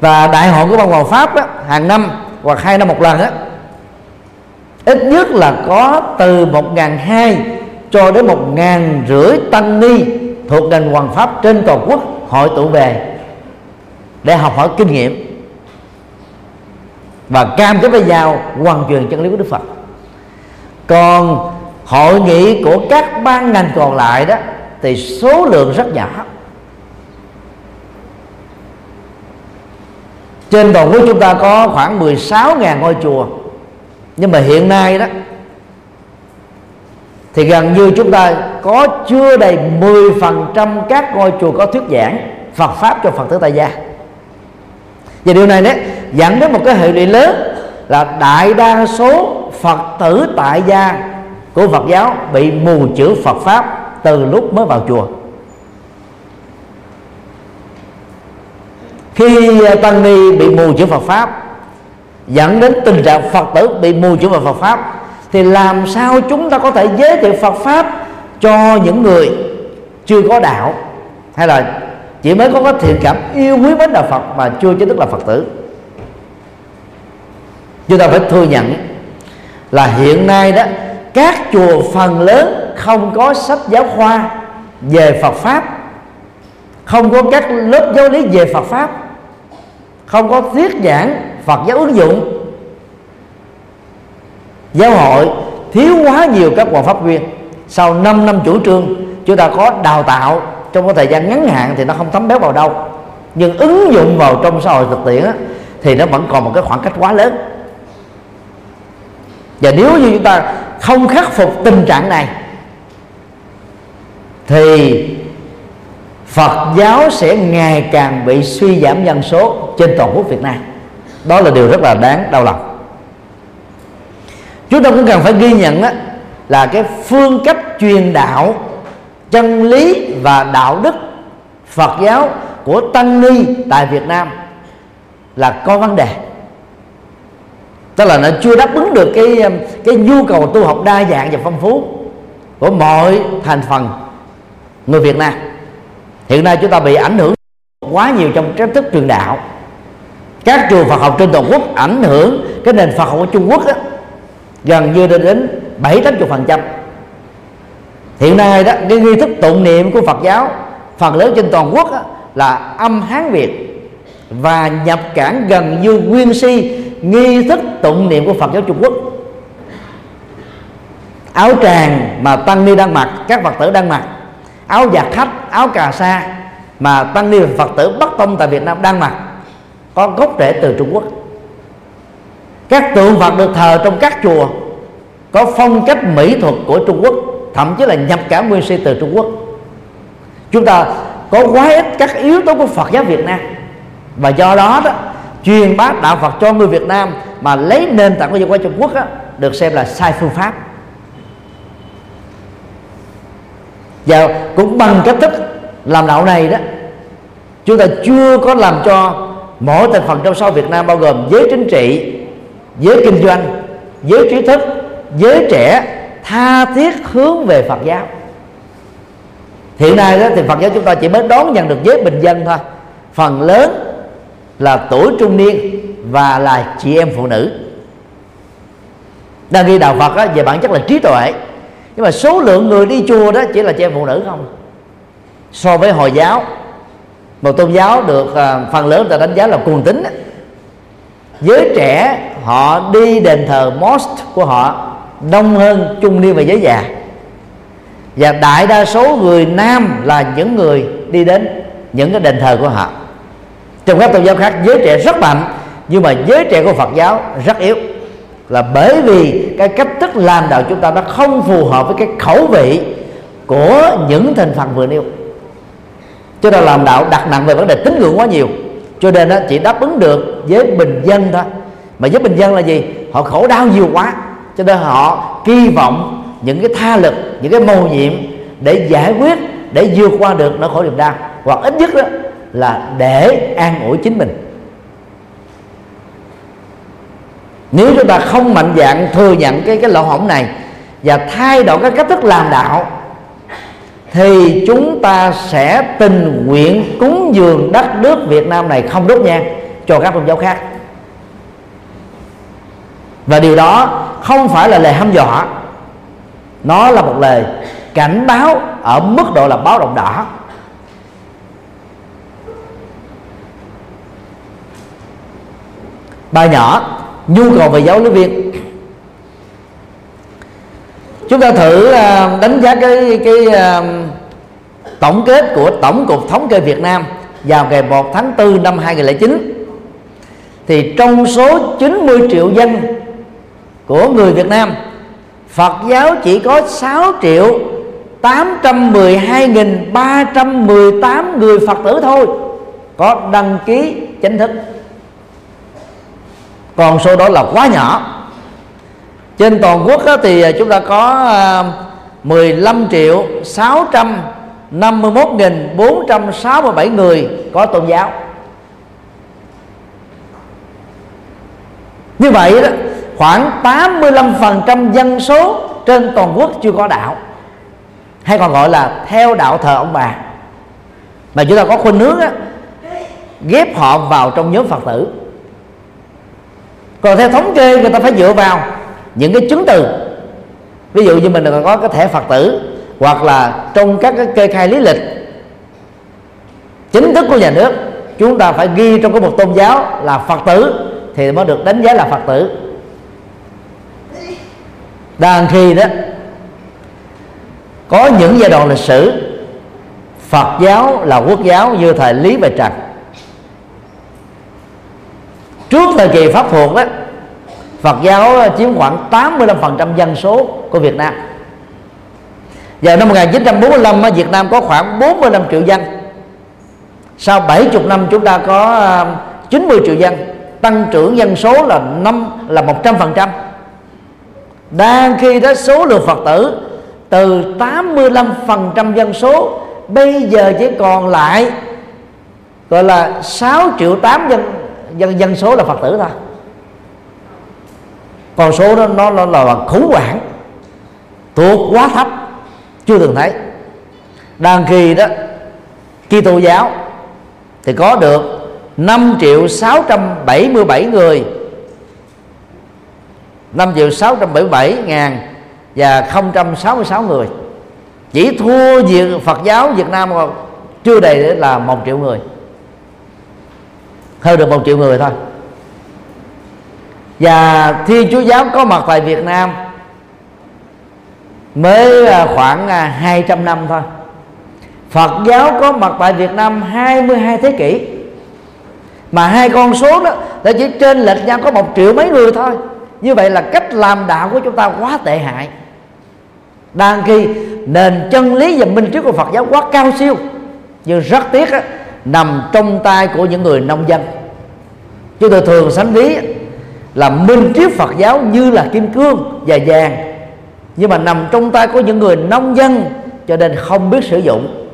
Và đại hội của ban hoàng pháp đó, hàng năm hoặc hai năm một lần đó, ít nhất là có từ một ngàn hai cho đến một ngàn rưỡi tăng ni thuộc ngành hoàng pháp trên toàn quốc hội tụ về để học hỏi kinh nghiệm và cam kết với nhau hoàn truyền chân lý của Đức Phật. Còn hội nghị của các ban ngành còn lại đó thì số lượng rất nhỏ. Trên toàn quốc chúng ta có khoảng 16.000 ngôi chùa. Nhưng mà hiện nay đó thì gần như chúng ta có chưa đầy 10% các ngôi chùa có thuyết giảng Phật pháp cho Phật tử tại gia. Và điều này đấy dẫn đến một cái hệ lụy lớn là đại đa số Phật tử tại gia của Phật giáo bị mù chữ Phật pháp từ lúc mới vào chùa. Khi à, tăng ni bị mù chữ Phật pháp, dẫn đến tình trạng Phật tử bị mù chữ Phật pháp thì làm sao chúng ta có thể giới thiệu Phật pháp cho những người chưa có đạo? Hay là chỉ mới có cái thiện cảm yêu quý mến đạo Phật mà chưa chính thức là Phật tử? Chúng ta phải thừa nhận là hiện nay đó, các chùa phần lớn không có sách giáo khoa về Phật pháp, không có các lớp giáo lý về Phật pháp, không có thuyết giảng Phật giáo ứng dụng giáo hội thiếu quá nhiều các quan pháp viên. Sau 5 năm chủ trương chúng ta có đào tạo trong một thời gian ngắn hạn thì nó không thấm béo vào đâu. Nhưng ứng dụng vào trong xã hội thực tiễn á, thì nó vẫn còn một cái khoảng cách quá lớn. Và nếu như chúng ta không khắc phục tình trạng này thì Phật giáo sẽ ngày càng bị suy giảm dân số trên toàn quốc Việt Nam. Đó là điều rất là đáng đau lòng chúng ta cũng cần phải ghi nhận đó, là cái phương cách truyền đạo chân lý và đạo đức Phật giáo của tăng ni tại Việt Nam là có vấn đề. Tức là nó chưa đáp ứng được cái um, cái nhu cầu tu học đa dạng và phong phú của mọi thành phần người Việt Nam. Hiện nay chúng ta bị ảnh hưởng quá nhiều trong cách thức truyền đạo. Các trường Phật học trên toàn quốc ảnh hưởng cái nền Phật học của Trung Quốc đó, gần như đến đến bảy tám phần trăm. Hiện nay đó cái nghi thức tụng niệm của Phật giáo phần lớn trên toàn quốc đó, là âm Hán Việt và nhập cản gần như nguyên si nghi thức tụng niệm của Phật giáo Trung Quốc. Áo tràng mà tăng ni đang mặc các Phật tử đang mặc áo giặt khách áo cà sa mà tăng ni Phật tử Bắc Tông tại Việt Nam đang mặc có gốc rễ từ Trung Quốc các tượng Phật được thờ trong các chùa có phong cách mỹ thuật của Trung Quốc thậm chí là nhập cả nguyên si từ Trung Quốc. Chúng ta có quá ít các yếu tố của Phật giáo Việt Nam. Và do đó đó truyền bá đạo Phật cho người Việt Nam mà lấy nền tảng của văn hóa Trung Quốc đó, được xem là sai phương pháp. Và cũng bằng cách thức làm đạo này đó chúng ta chưa có làm cho mỗi thành phần trong xã Việt Nam bao gồm giới chính trị giới kinh doanh giới trí thức giới trẻ tha thiết hướng về Phật giáo. Hiện nay đó thì Phật giáo chúng ta chỉ mới đón nhận được giới bình dân thôi. Phần lớn là tuổi trung niên và là chị em phụ nữ. Đang đi đạo Phật đó về bản chất là trí tuệ. Nhưng mà số lượng người đi chùa đó chỉ là chị em phụ nữ không. So với hồi giáo một tôn giáo được à, phần lớn ta đánh giá là cuồng tín giới trẻ họ đi đền thờ mosque của họ đông hơn trung niên và giới già. Và đại đa số người nam là những người đi đến những cái đền thờ của họ. Trong các tôn giáo khác, giới trẻ rất mạnh, nhưng mà giới trẻ của Phật giáo rất yếu. Là bởi vì cái cách thức làm đạo chúng ta nó không phù hợp với cái khẩu vị của những thành phần vừa nêu. Cho nên làm đạo đặt nặng về vấn đề tín ngưỡng quá nhiều. Cho nên nó chỉ đáp ứng được với bình dân thôi mà với bình dân là gì? Họ khổ đau nhiều quá, cho nên họ kỳ vọng những cái tha lực, những cái mầu nhiệm để giải quyết, để vượt qua được nỗi khổ niềm đau. Hoặc ít nhất đó là để an ủi chính mình. Nếu chúng ta không mạnh dạng thừa nhận cái cái lỗ hổng này và thay đổi cái cách thức làm đạo, thì chúng ta sẽ tình nguyện cúng dường đất nước Việt Nam này không đốt nhang cho các tôn giáo khác và điều đó không phải là lời hăm dọa. Nó là một lời cảnh báo ở mức độ là báo động đỏ bài nhỏ, nhu cầu về giáo lý viên. Chúng ta thử à, đánh giá cái cái à, tổng kết của tổng cục thống kê Việt Nam vào ngày 1 tháng 4 năm 2009 thì trong số 90 triệu dân của người Việt Nam. Phật giáo chỉ có 6 triệu 812.318 người Phật tử thôi, có đăng ký chính thức. Còn số đó là quá nhỏ. Trên toàn quốc thì chúng ta có à, 15 triệu 651.467 người có tôn giáo. Như vậy đó khoảng 85% dân số trên toàn quốc chưa có đạo hay còn gọi là theo đạo thờ ông bà. Mà chúng ta có khuynh hướng á, ghép họ vào trong nhóm phật tử. Còn theo thống kê người ta phải dựa vào những cái chứng từ. Ví dụ như mình còn có cái thẻ phật tử hoặc là trong các cái kê khai lý lịch chính thức của nhà nước chúng ta phải ghi trong cái một tôn giáo là phật tử thì mới được đánh giá là phật tử đang khi đó, có những giai đoạn lịch sử, Phật giáo là quốc giáo như thời Lý và Trần trước thời kỳ pháp thuộc đó, Phật giáo chiếm khoảng 85% dân số của Việt Nam. Vào năm 1945 Việt Nam có khoảng 45 triệu dân. Sau 70 năm chúng ta có à, 90 triệu dân, Tăng trưởng dân số là năm, là 100% đang khi đó số lượng Phật tử Từ 85% dân số Bây giờ chỉ còn lại Gọi là 6 triệu 8 dân dân dân số là phật tử thôi. Còn số đó nó, nó là khủng hoảng thuộc quá thấp chưa từng thấy. Đang khi đó Kitô giáo thì có được 5 triệu 677 người 5 triệu 677 ngàn và 066 người. Chỉ thua việc Phật giáo Việt Nam chưa đầy là một triệu người. Hơn được một triệu người thôi. Và thiên chúa giáo có mặt tại việt nam mới khoảng à, 200 năm thôi. Phật giáo có mặt tại Việt Nam 22 thế kỷ. Mà hai con số đó là chỉ trên lệch nhau có một triệu mấy người thôi như vậy là cách làm đạo của chúng ta quá tệ hại. Đang khi nền chân lý và minh triết của Phật giáo quá cao siêu nhưng rất tiếc á, nằm trong tay của những người nông dân. Chúng tôi thường sánh ví là minh triết Phật giáo như là kim cương và vàng nhưng mà nằm trong tay của những người nông dân cho nên không biết sử dụng.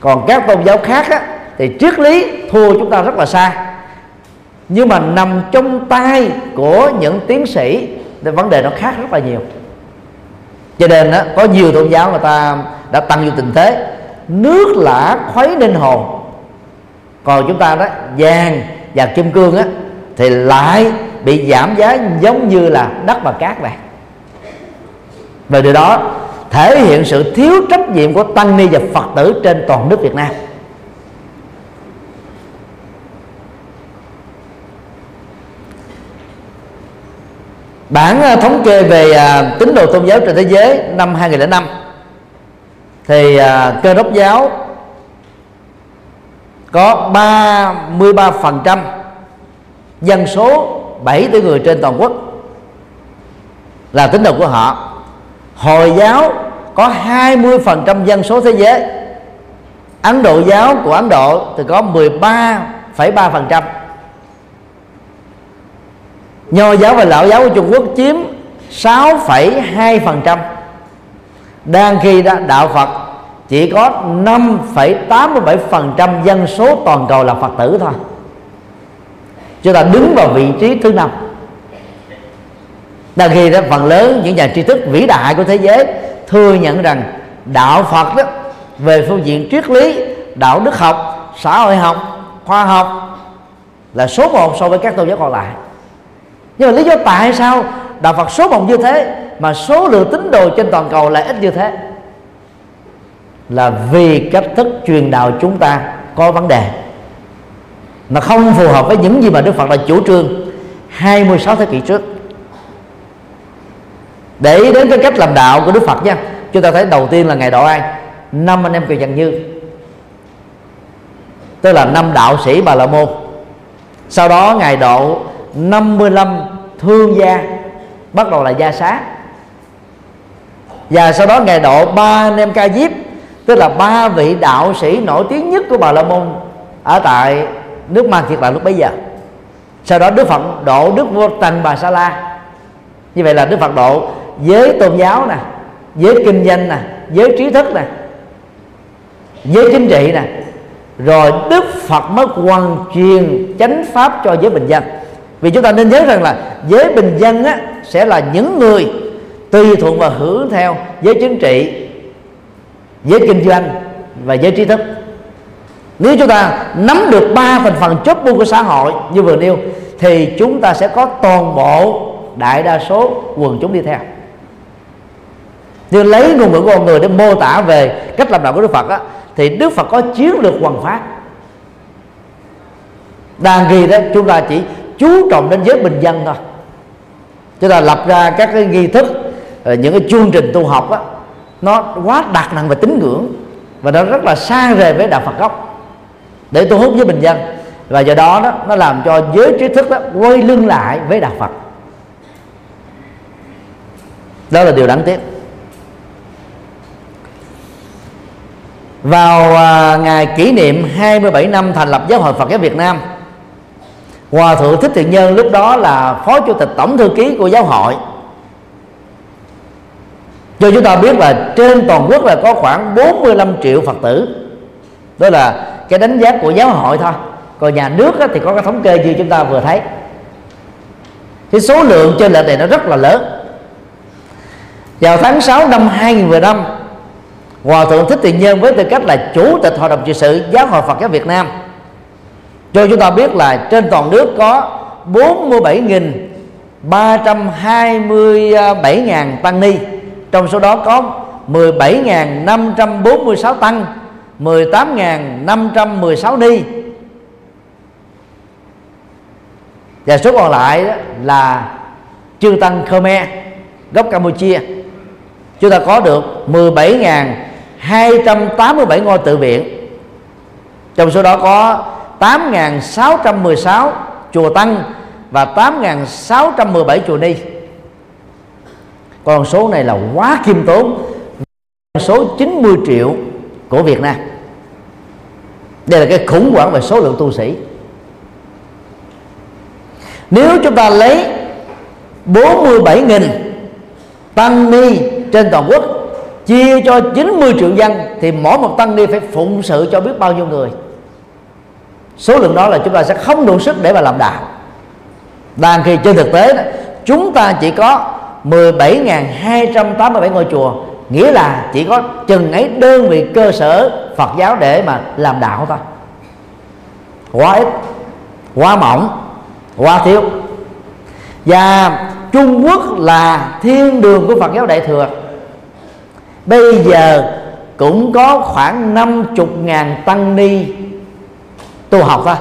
Còn các tôn giáo khác á, thì triết lý thua chúng ta rất là xa nhưng mà nằm trong tay của những tiến sĩ, thì vấn đề nó khác rất là nhiều. Cho nên đó có nhiều tôn giáo người ta đã tăng vô tình thế. Nước lã khuấy nên hồn còn chúng ta đó, vàng và kim cương á, thì lại bị giảm giá giống như là đất và cát vậy. Về điều đó thể hiện sự thiếu trách nhiệm của tăng ni và phật tử trên toàn nước việt nam. Bản ờ, thống kê về ờ, tín đồ tôn giáo trên thế giới năm 2005 thì ờ, cơ đốc giáo có 33% dân số 7 tỷ người trên toàn quốc là tín đồ của họ. Hồi giáo có 20% dân số thế giới Ấn Độ giáo của Ấn Độ thì có 13,3% Nho giáo và Lão giáo của Trung Quốc chiếm 6,2% Đang khi đó đạo Phật chỉ có 5,87% dân số toàn cầu là Phật tử thôi. Chúng ta đứng vào vị trí thứ năm. Đang khi đó phần lớn những nhà tri thức vĩ đại của thế giới Thừa nhận rằng đạo Phật đó Về phương diện triết lý, đạo đức học, xã hội học, khoa học Là số một so với các tôn giáo còn lại. Nhưng mà lý do tại sao? Đạo Phật số một như thế, Mà số lượng tín đồ trên toàn cầu lại ít như thế. Là vì cách thức truyền đạo chúng ta có vấn đề. Nó không phù hợp với những gì mà Đức Phật đã chủ trương 26 thế kỷ trước. Để đến cái cách làm đạo của Đức Phật nha, chúng ta thấy đầu tiên là ngày độ ai năm anh em kỳ trần như. Tức là năm đạo sĩ bà la môn. Sau đó ngày độ 55 thương gia, bắt đầu là gia xá. Và sau đó ngày độ ba anh em ca diếp, tức là ba vị đạo sĩ nổi tiếng nhất của bà la môn ở tại nước man thiệt là lúc bấy giờ. Sau đó đức phật độ đức vua tần bà sa la. Như vậy là đức phật độ giới tôn giáo nè, giới kinh doanh nè, giới trí thức nè, giới chính trị nè. Rồi đức phật mới hoàn truyền chánh pháp cho giới bình dân vì chúng ta nên nhớ rằng là giới bình dân á, sẽ là những người tùy thuận và hưởng theo giới chính trị giới kinh doanh và giới trí thức. Nếu chúng ta nắm được ba thành phần chốt buôn của xã hội như vừa nêu thì chúng ta sẽ có toàn bộ đại đa số quần chúng đi theo. Nếu lấy ngôn ngữ của con người để mô tả về cách làm đạo của Đức Phật á, thì Đức Phật có chiến lược hoàn phát đang ghi đó chúng ta chỉ chú trọng đến giới bình dân thôi. Chúng ta lập ra các cái nghi thức ờ, những cái chương trình tu học á, nó quá đặt nặng về tín ngưỡng và nó rất là xa rời với đạo Phật gốc để thu hút với bình dân. Và do đó, đó nó làm cho giới trí thức đó quay lưng lại với đạo Phật. Đó là điều đáng tiếc. Vào à, ngày kỷ niệm 27 năm thành lập giáo hội Phật giáo Việt Nam Hòa thượng Thích Thiện Nhân lúc đó là phó chủ tịch tổng thư ký của giáo hội. Cho chúng ta biết là trên toàn quốc là có khoảng 45 triệu Phật tử. Đó là cái đánh giá của giáo hội thôi. Còn nhà nước thì có cái thống kê như chúng ta vừa thấy. Cái số lượng trên lệch này nó rất là lớn. Vào tháng 6 năm 2015 Hòa thượng Thích Thiện Nhân với tư cách là chủ tịch hội đồng trị sự giáo hội Phật giáo Việt Nam cho chúng ta biết là trên toàn nước có 47.327.000 tăng ni. Trong số đó có 17.546 tăng 18.516 ni. Và số còn lại đó là chư tăng Khmer gốc Campuchia. Chúng ta có được 17.287 ngôi tự viện. Trong số đó có 8.616 chùa tăng và 8.617 chùa ni. Con số này là quá khiêm tốn. Số 90 triệu của Việt Nam. Đây là cái khủng hoảng về số lượng tu sĩ. Nếu chúng ta lấy 47.000 tăng ni trên toàn quốc, chia cho 90 triệu dân, thì mỗi một tăng ni phải phụng sự cho biết bao nhiêu người? Số lượng đó là chúng ta sẽ không đủ sức để mà làm đạo đang khi trên thực tế chúng ta chỉ có 17.287 ngôi chùa, nghĩa là chỉ có chừng ấy đơn vị cơ sở Phật giáo để mà làm đạo thôi. Quá ít, quá mỏng, quá thiếu. Và Trung Quốc là thiên đường của Phật giáo Đại thừa. Bây giờ cũng có khoảng 50 ngàn tăng ni tu học thôi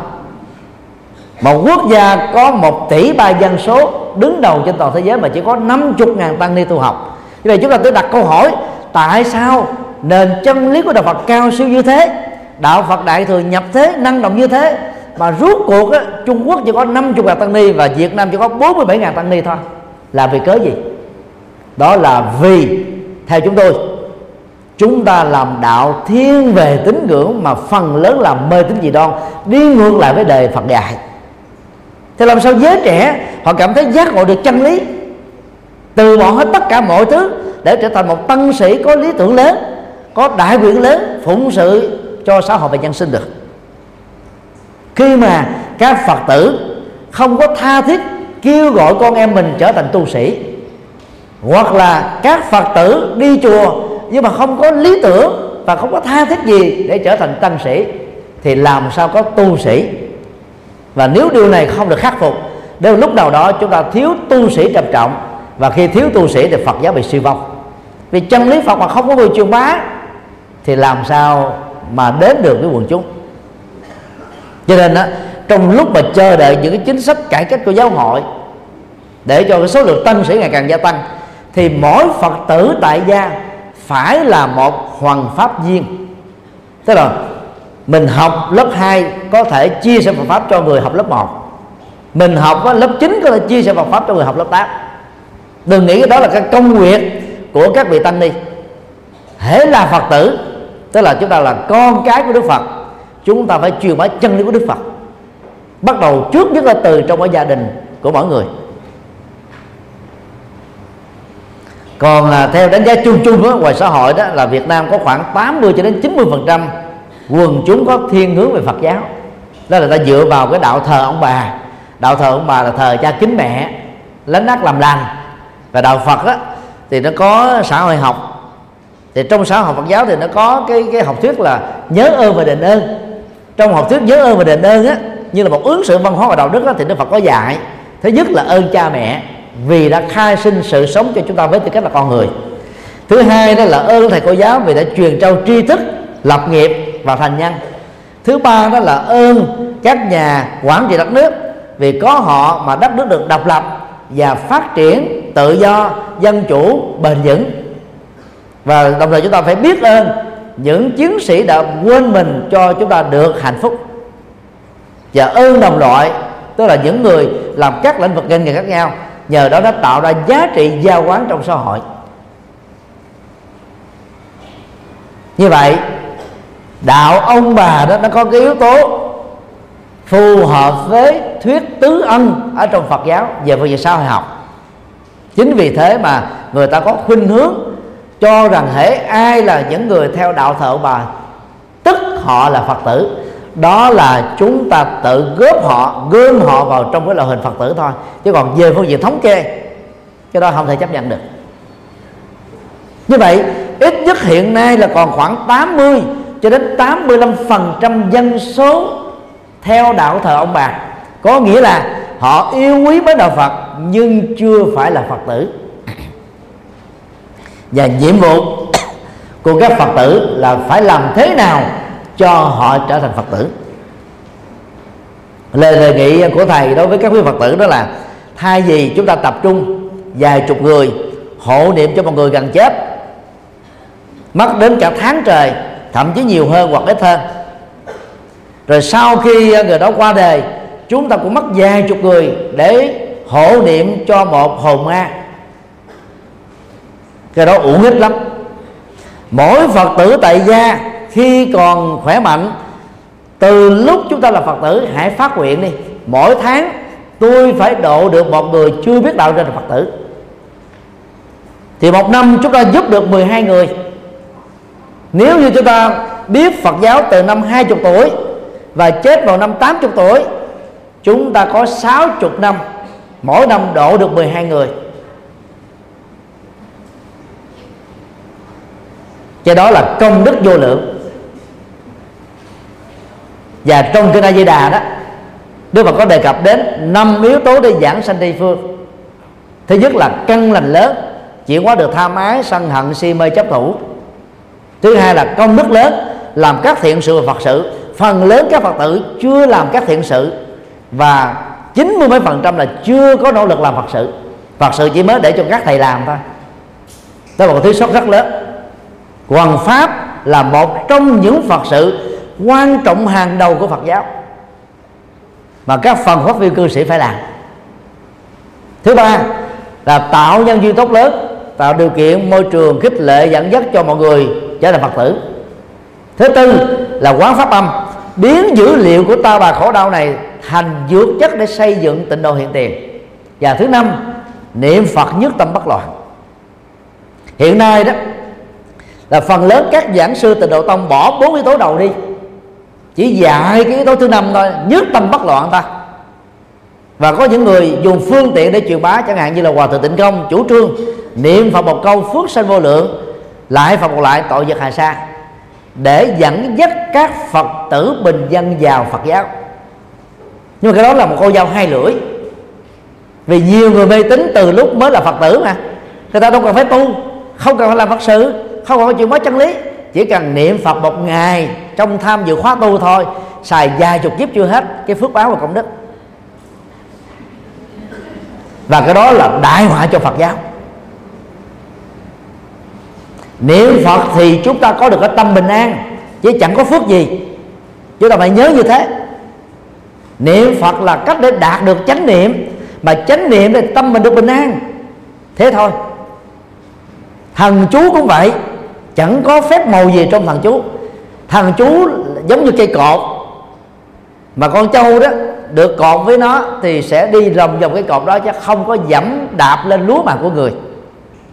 một quốc gia có một tỷ ba dân số đứng đầu trên toàn thế giới mà chỉ có 50 ngàn tăng ni tu học. Như vậy chúng ta tự đặt câu hỏi tại sao nền chân lý của đạo Phật cao siêu như thế đạo Phật đại thừa nhập thế năng động như thế mà rút cuộc á, Trung Quốc chỉ có 50 ngàn tăng ni và Việt Nam chỉ có 47 ngàn tăng ni thôi. Là vì cớ gì? Đó là vì theo chúng tôi chúng ta làm đạo thiên về tín ngưỡng mà phần lớn là mê tín dị đoan, đi ngược lại với đời Phật dạy. Thì làm sao giới trẻ họ cảm thấy giác ngộ được chân lý? Từ bỏ hết tất cả mọi thứ để trở thành một tăng sĩ có lý tưởng lớn, có đại nguyện lớn, phụng sự cho xã hội và nhân sinh được. Khi mà các phật tử không có tha thiết kêu gọi con em mình trở thành tu sĩ, hoặc là các phật tử đi chùa nhưng mà không có lý tưởng và không có tha thiết gì để trở thành tăng sĩ thì làm sao có tu sĩ? Và nếu điều này không được khắc phục đến lúc nào đó chúng ta thiếu tu sĩ trầm trọng. Và khi thiếu tu sĩ thì Phật giáo bị suy vong. Vì chân lý Phật mà không có người truyền bá thì làm sao mà đến được với quần chúng? Cho nên đó, trong lúc mà chờ đợi những cái chính sách cải cách của giáo hội để cho cái số lượng tăng sĩ ngày càng gia tăng thì mỗi phật tử tại gia phải là một hoàng pháp viên tức là mình học lớp 2 có thể chia sẻ Phật pháp cho người học lớp 1 mình học lớp 9 có thể chia sẻ Phật pháp cho người học lớp 8 đừng nghĩ đó là cái công việc của các vị tăng ni. Hễ là Phật tử, tức là chúng ta là con cái của Đức Phật, chúng ta phải truyền bá chân lý của Đức Phật. Bắt đầu trước nhất là từ trong cái gia đình của mỗi người. Còn là theo đánh giá chung chung đó, ngoài xã hội đó là Việt Nam có khoảng 80 cho đến 90 phần trăm quần chúng có thiên hướng về Phật giáo. Đó là ta dựa vào cái đạo thờ ông bà. Đạo thờ ông bà là thờ cha kính mẹ lánh ác làm lành. Và đạo Phật đó thì nó có xã hội học. Thì trong xã hội Phật giáo thì nó có cái cái học thuyết là nhớ ơn và đền ơn. Trong học thuyết nhớ ơn và đền ơn á như là một ứng xử văn hóa và đạo đức á, thì Đức Phật có dạy thứ nhất là ơn cha mẹ vì đã khai sinh sự sống cho chúng ta với tư cách là con người. Thứ hai đó là ơn thầy cô giáo vì đã truyền trao tri thức, lập nghiệp và thành nhân. Thứ ba đó là ơn các nhà quản trị đất nước vì có họ mà đất nước được độc lập và phát triển tự do, dân chủ, bền vững. Và đồng thời chúng ta phải biết ơn những chiến sĩ đã quên mình cho chúng ta được hạnh phúc. Và ơn đồng loại, tức là những người làm các lĩnh vực ngành nghề khác nhau nhờ đó nó tạo ra giá trị giao quán trong xã hội. Như vậy, đạo ông bà đó nó có cái yếu tố phù hợp với thuyết tứ ân ở trong Phật giáo về phương diện xã hội học. Chính vì thế mà người ta có khuynh hướng cho rằng hễ ai là những người theo đạo thợ bà, tức họ là Phật tử đó là chúng ta tự góp họ, gom họ vào trong cái loại hình Phật tử thôi. Chứ còn về phương diện thống kê, cái đó không thể chấp nhận được. Như vậy, ít nhất hiện nay là còn khoảng 80 cho đến 85% dân số theo đạo thờ ông bà. Có nghĩa là họ yêu quý với đạo Phật, nhưng chưa phải là Phật tử. Và nhiệm vụ của các Phật tử là phải làm thế nào cho họ trở thành Phật tử. Lời đề nghị của thầy đối với các quý Phật tử đó là, thay vì chúng ta tập trung vài chục người hộ niệm cho một người gần chết mất đến cả tháng trời, thậm chí nhiều hơn hoặc ít hơn. Rồi sau khi người đó qua đời, chúng ta cũng mất vài chục người để hộ niệm cho một hồn ma. Cái đó uổng ích lắm. Mỗi phật tử tại gia khi còn khỏe mạnh, từ lúc chúng ta là phật tử, hãy phát nguyện đi. Mỗi tháng, tôi phải độ được một người chưa biết đạo trên là phật tử. Thì một năm chúng ta giúp được 12 người. Nếu như chúng ta biết Phật giáo từ năm 20 tuổi và chết vào năm 80 tuổi, chúng ta có 60 năm, mỗi năm độ được 12 người. Cho đó là công đức vô lượng và trong kinh A Di Đà đó, Đức Phật có đề cập đến năm yếu tố để giảng sanh tây phương. Thứ nhất là căn lành lớn, chuyển hóa được tham ái sân hận, si mê, chấp thủ. Thứ hai là công đức lớn, làm các thiện sự và phật sự. Phần lớn các phật tử chưa làm các thiện sự và chín mươi mấy phần trăm là chưa có nỗ lực làm phật sự. Phật sự chỉ mới để cho các thầy làm thôi. Đó là một thứ sót rất lớn. Hoàng pháp là một trong những phật sự quan trọng hàng đầu của phật giáo. Mà các phần phát viên cư sĩ phải làm. Thứ ba là tạo nhân duyên tốt lớn, tạo điều kiện môi trường khích lệ dẫn dắt cho mọi người trở thành phật tử. Thứ tư là quán pháp âm. Biến dữ liệu của ta bà khổ đau này thành dược chất để xây dựng tịnh độ hiện tiền. Và thứ năm, niệm phật nhất tâm bất loạn. Hiện nay đó, là phần lớn các giảng sư tịnh độ tông bỏ bốn yếu tố đầu đi chỉ dạy cái yếu tố thứ năm thôi, nhất tâm bất loạn ta. Và có những người dùng phương tiện để truyền bá, chẳng hạn như là hòa thượng tịnh công, chủ trương, niệm phật một câu, phước sanh vô lượng, lại phật một lại, tội vật hà sa để dẫn dắt các phật tử bình dân vào phật giáo. Nhưng mà cái đó là một cô dao hai lưỡi. Vì nhiều người mê tín từ lúc mới là phật tử mà. Người ta đâu cần phải tu, không cần phải làm phật sự, không cần phải chịu mất chân lý chỉ cần niệm phật một ngày, trong tham dự khóa tu thôi, xài vài chục kiếp chưa hết cái phước báo và công đức. Và cái đó là đại họa cho phật giáo. Niệm phật thì chúng ta có được cái tâm bình an, chứ chẳng có phước gì. Chúng ta phải nhớ như thế. Niệm phật là cách để đạt được chánh niệm, mà chánh niệm thì tâm mình được bình an. Thế thôi. Thần chú cũng vậy chẳng có phép màu gì trong thần chú. Thần chú giống như cây cột mà con trâu đó, được cột với nó thì sẽ đi lòng vòng cái cột đó chứ không có dẫm đạp lên lúa màng của người.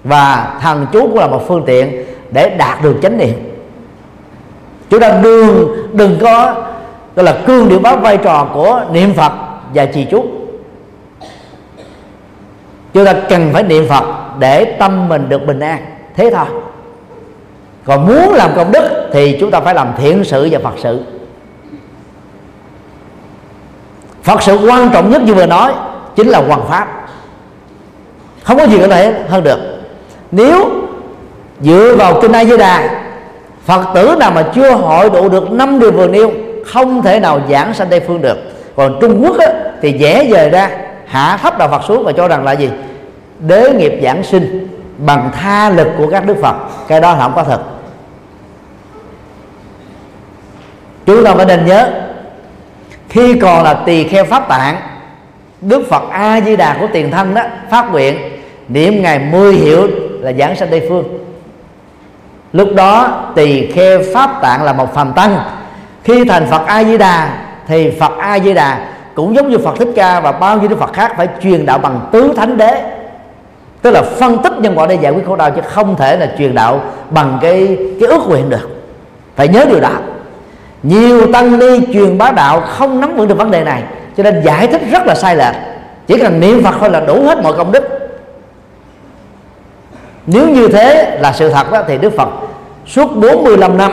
Và thần chú cũng là một phương tiện để đạt được chánh niệm. Chúng ta đừng đừng có, gọi là cương điệu báo vai trò của niệm phật và trì chú. Chúng ta cần phải niệm phật để tâm mình được bình an. Thế thôi còn muốn làm công đức thì chúng ta phải làm thiện sự và phật sự. Phật sự quan trọng nhất như vừa nói chính là hoàng pháp. Không có gì có thể hơn được. Nếu dựa vào kinh a di đà phật tử nào mà chưa hội đủ được năm điều vừa nêu không thể nào giảng sanh tây phương được. Còn trung quốc á, thì dễ dời ra hạ thấp đạo phật xuống và cho rằng là gì? Đế nghiệp giảng sinh bằng tha lực của các đức phật. Cái đó là không có thật. Chúng ta phải nên nhớ, khi còn là tỳ kheo pháp tạng, đức phật a di đà của tiền thân đó, phát nguyện, niệm ngày 10 hiệu là giảng sanh tây phương. Lúc đó, tỳ kheo pháp tạng là một phàm tăng. Khi thành phật a di đà thì phật a di đà cũng giống như phật thích ca và bao nhiêu đức phật khác phải truyền đạo bằng tứ thánh đế. Tức là phân tích nhân quả để giải quyết khổ đau, chứ không thể là truyền đạo bằng cái cái ước nguyện được. Phải nhớ điều đó nhiều tăng ni truyền bá đạo không nắm vững được vấn đề này, cho nên giải thích rất là sai lệch. Chỉ cần niệm phật thôi là đủ hết mọi công đức. Nếu như thế là sự thật đó, thì đức phật suốt 45 năm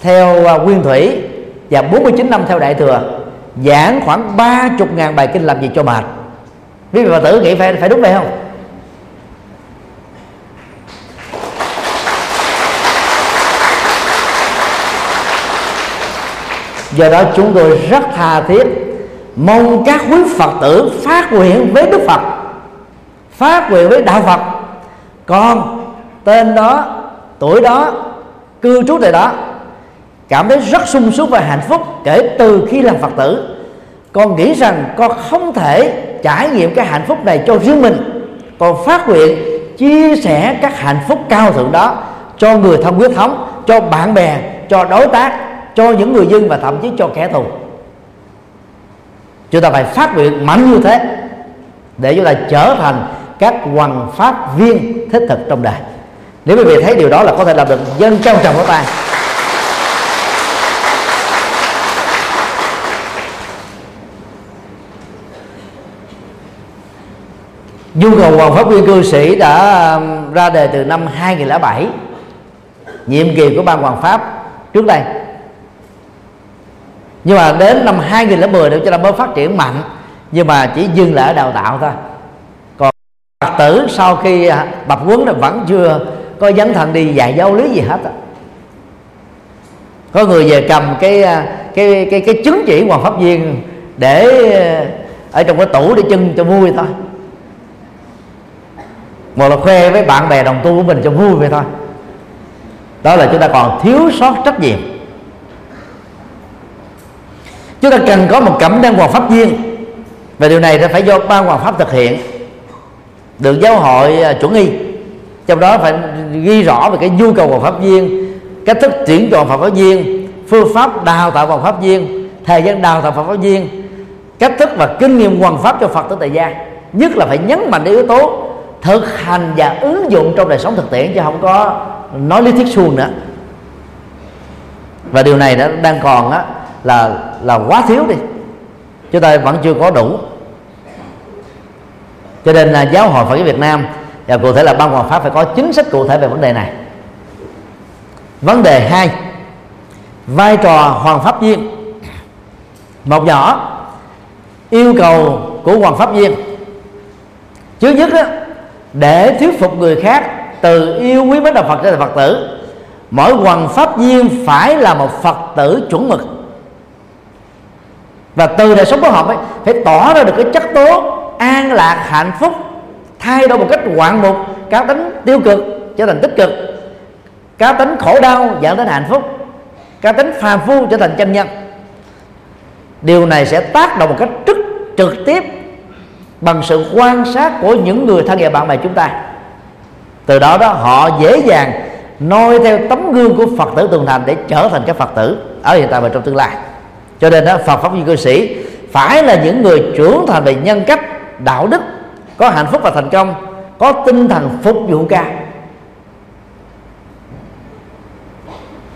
theo à, nguyên thủy và 49 năm theo đại thừa, giảng khoảng 30 ngàn bài kinh làm gì cho mệt. Quý vị và tử nghĩ phải phải đúng vậy không? Do đó chúng tôi rất tha thiết mong các quý phật tử phát nguyện với đức phật, phát nguyện với đạo phật. Con tên đó, tuổi đó, cư trú tại đó, cảm thấy rất sung sướng và hạnh phúc kể từ khi làm phật tử. Con nghĩ rằng con không thể trải nghiệm cái hạnh phúc này cho riêng mình. Còn phát nguyện chia sẻ các hạnh phúc cao thượng đó cho người thân huyết thống, cho bạn bè, cho đối tác cho những người dân và thậm chí cho kẻ thù. Chúng ta phải phát nguyện mạnh như thế để chúng ta trở thành các hoàng pháp viên thích thực trong đời. Nếu quý vị thấy điều đó là có thể làm được, dân trong trọng của ta nhu cầu hoàng pháp viên cư sĩ đã um, ra đề từ năm 2007 nhiệm kỳ của ban hoàng pháp trước đây nhưng mà đến năm 2010 để cho ta mới phát triển mạnh nhưng mà chỉ dừng lại ở đào tạo thôi. Còn phật tử sau khi à, tập huấn là vẫn chưa có dấn thân đi dạy giáo lý gì hết có người về cầm cái à, cái cái cái chứng chỉ hoàng pháp viên để à, ở trong cái tủ để chân cho vui thôi. Một là khoe với bạn bè đồng tu của mình cho vui vậy thôi. Đó là chúng ta còn thiếu sót trách nhiệm chúng ta cần có một cẩm năng hoàng pháp viên và điều này phải do ban hoàng pháp thực hiện. Được giáo hội à, chuẩn y. Trong đó phải ghi rõ về cái nhu cầu hoàng pháp viên cách thức tuyển chọn hoàng pháp viên phương pháp đào tạo hoàng pháp viên thời gian đào tạo hoàng pháp viên cách thức và kinh nghiệm hoàng pháp cho phật tử tại gia. Nhất là phải nhấn mạnh đến yếu tố thực hành và ứng dụng trong đời sống thực tiễn chứ không có nói lý thuyết suông nữa. Và điều này nó đang còn á, là là quá thiếu đi. Chúng ta vẫn chưa có đủ. Cho nên là giáo hội Phật giáo Việt Nam và cụ thể là ban hoàng pháp phải có chính sách cụ thể về vấn đề này. Vấn đề hai vai trò hoàng pháp viên một nhỏ yêu cầu của hoàng pháp viên trước nhất đó, để thuyết phục người khác từ yêu quý mến đạo Phật trở thành Phật tử mỗi hoàng pháp viên phải là một Phật tử chuẩn mực và từ đời sống của họ ấy, phải tỏ ra được cái chất tố an lạc hạnh phúc thay đổi một cách ngoạn mục cá tính tiêu cực trở thành tích cực cá tính khổ đau dẫn đến hạnh phúc cá tính phàm phu trở thành chân nhân. Điều này sẽ tác động một cách rất trực tiếp bằng sự quan sát của những người thân và bạn bè chúng ta. Từ đó đó họ dễ dàng noi theo tấm gương của phật tử tường thành để trở thành các phật tử ở hiện tại và trong tương lai cho nên đó phật pháp viên cư sĩ phải là những người trưởng thành về nhân cách, đạo đức, có hạnh phúc và thành công, có tinh thần phục vụ cao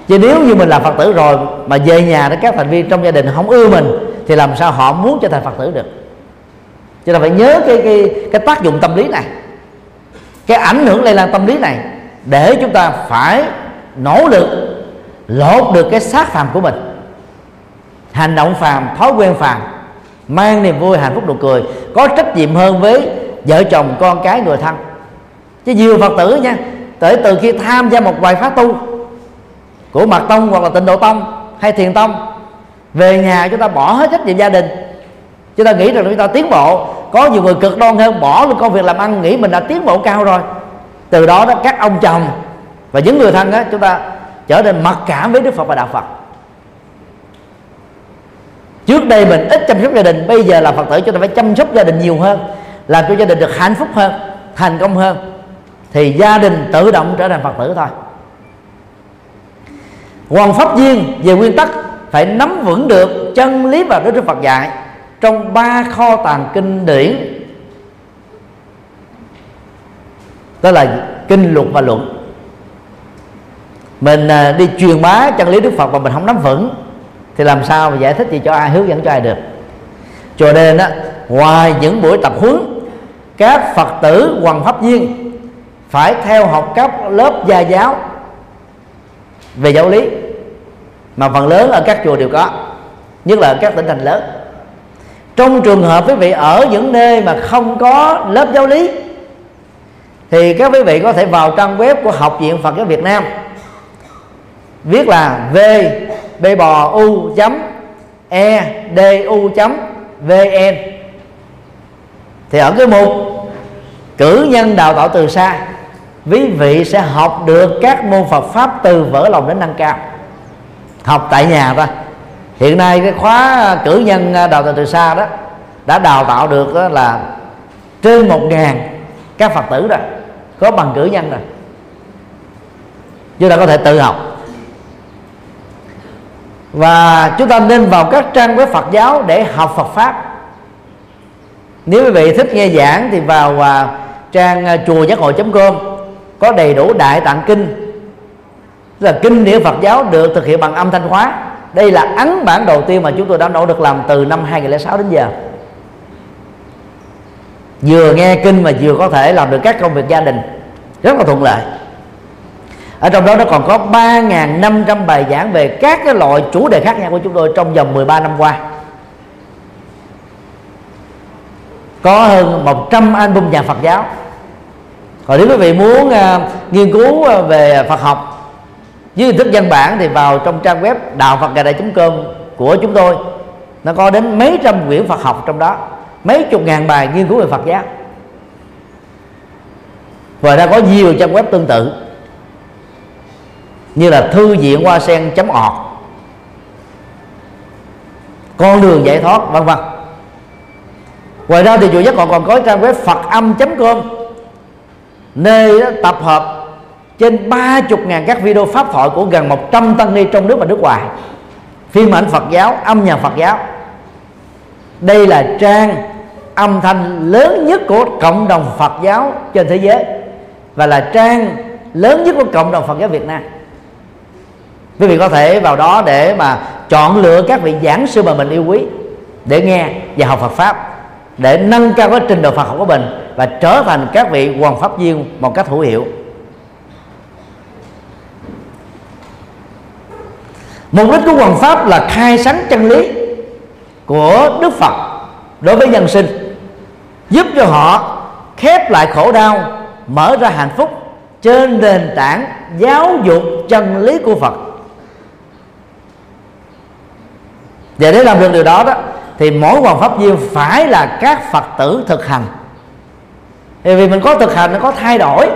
chứ nếu như mình là phật tử rồi mà về nhà đó, các thành viên trong gia đình không ưa mình, thì làm sao họ muốn trở thành phật tử được? Cho nên phải nhớ cái cái cái tác dụng tâm lý này, cái ảnh hưởng lây lan tâm lý này, để chúng ta phải nỗ lực lột được cái xác phạm của mình hành động phàm, thói quen phàm, mang niềm vui, hạnh phúc nụ cười, có trách nhiệm hơn với vợ chồng, con cái, người thân. Chứ nhiều phật tử nha tới từ khi tham gia một vài pháp tu của mật tông hoặc là tịnh độ tông hay thiền tông, về nhà chúng ta bỏ hết trách nhiệm gia đình. Chúng ta nghĩ rằng chúng ta tiến bộ. Có nhiều người cực đoan hơn, bỏ luôn công việc làm ăn, nghĩ mình đã tiến bộ cao rồi. Từ đó đó, các ông chồng và những người thân đó chúng ta trở nên mặc cảm với đức phật và đạo phật trước đây mình ít chăm sóc gia đình, bây giờ là phật tử chúng ta phải chăm sóc gia đình nhiều hơn, làm cho gia đình được hạnh phúc hơn, thành công hơn. Thì gia đình tự động trở thành phật tử thôi. Hoàng pháp viên về nguyên tắc phải nắm vững được chân lý và đức phật dạy trong ba kho tàng kinh điển. Đó là kinh luật và luận. Mình à, đi truyền bá chân lý đức phật mà mình không nắm vững thì làm sao mà giải thích gì cho ai, hướng dẫn cho ai được? Cho nên á, ngoài những buổi tập huấn, các phật tử hoàng pháp viên phải theo học các lớp gia giáo về giáo lý. Mà phần lớn ở các chùa đều có, nhất là ở các tỉnh thành lớn. Trong trường hợp quý vị ở những nơi mà không có lớp giáo lý, thì các quý vị có thể vào trang web của học viện Phật giáo Việt Nam, viết là v b bò u chấm e d u chấm vn thì ở cái mục cử nhân đào tạo từ xa, quý vị sẽ học được các môn Phật pháp từ vỡ lòng đến nâng cao. Học tại nhà thôi hiện nay cái khóa cử nhân đào tạo từ xa đó đã đào tạo được là trên một ngàn các phật tử rồi, có bằng cử nhân rồi. Chúng ta có thể tự học và chúng ta nên vào các trang web Phật giáo để học Phật pháp. Nếu quý vị thích nghe giảng thì vào uh, trang uh, chùa giác hội com có đầy đủ đại tạng kinh. Là kinh điển Phật giáo được thực hiện bằng âm thanh hóa. Đây là ấn bản đầu tiên mà chúng tôi đã nỗ lực làm từ năm 2006 đến giờ. Vừa nghe kinh mà vừa có thể làm được các công việc gia đình. Rất là thuận lợi ở trong đó nó còn có 3.500 bài giảng về các cái loại chủ đề khác nhau của chúng tôi trong vòng 13 năm qua. Có hơn 100 album nhạc Phật giáo. Còn nếu quý vị muốn uh, nghiên cứu uh, về Phật học với hình thức văn bản thì vào trong trang web đạo Phật ngày com của chúng tôi. Nó có đến mấy trăm quyển Phật học trong đó mấy chục ngàn bài nghiên cứu về Phật giáo. Và ra có nhiều trang web tương tự như là thư viện hoa sen chấm ọt con đường giải thoát, vân vân. Ngoài ra thì chùa giác còn còn có trang web phật âm com. Nơi tập hợp trên ba chục ngàn các video pháp thoại của gần 100 tăng ni trong nước và nước ngoài. Phim ảnh Phật giáo, âm nhạc Phật giáo. Đây là trang âm thanh lớn nhất của cộng đồng Phật giáo trên thế giới và là trang lớn nhất của cộng đồng Phật giáo Việt Nam quý vị có thể vào đó để mà chọn lựa các vị giảng sư mà mình yêu quý, để nghe và học Phật pháp, để nâng cao cái trình độ Phật học của mình và trở thành các vị hoàng pháp viên một cách hữu hiệu. Mục đích của hoàng pháp là khai sáng chân lý của Đức Phật đối với nhân sinh, giúp cho họ khép lại khổ đau, mở ra hạnh phúc trên nền tảng giáo dục chân lý của Phật. Và để làm được điều đó đó, thì mỗi hoàng pháp viên phải là các phật tử thực hành. Thì vì mình có thực hành nó có thay đổi.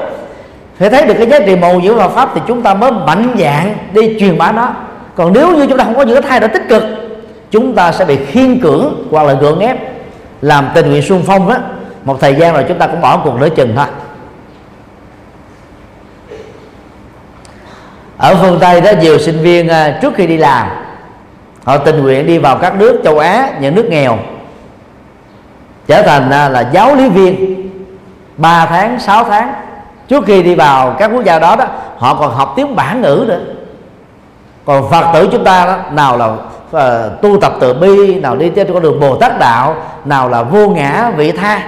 Phải thấy được cái giá trị màu nhiễm Phật pháp thì chúng ta mới mạnh dạng đi truyền bá nó. Còn nếu như chúng ta không có những cái thay đổi tích cực, chúng ta sẽ bị khiên cưỡng hoặc là gượng ép. Làm tình nguyện xuân phong đó một thời gian rồi chúng ta cũng bỏ cuộc nửa chừng thôi. Ở phương tây đó, nhiều sinh viên à, trước khi đi làm họ tình nguyện đi vào các nước châu á những nước nghèo. Trở thành à, là giáo lý viên. 3 tháng 6 tháng trước khi đi vào các quốc gia đó đó họ còn học tiếng bản ngữ nữa. Còn phật tử chúng ta đó nào là uh, tu tập từ bi nào đi trên con đường bồ tát đạo nào là vô ngã vị tha.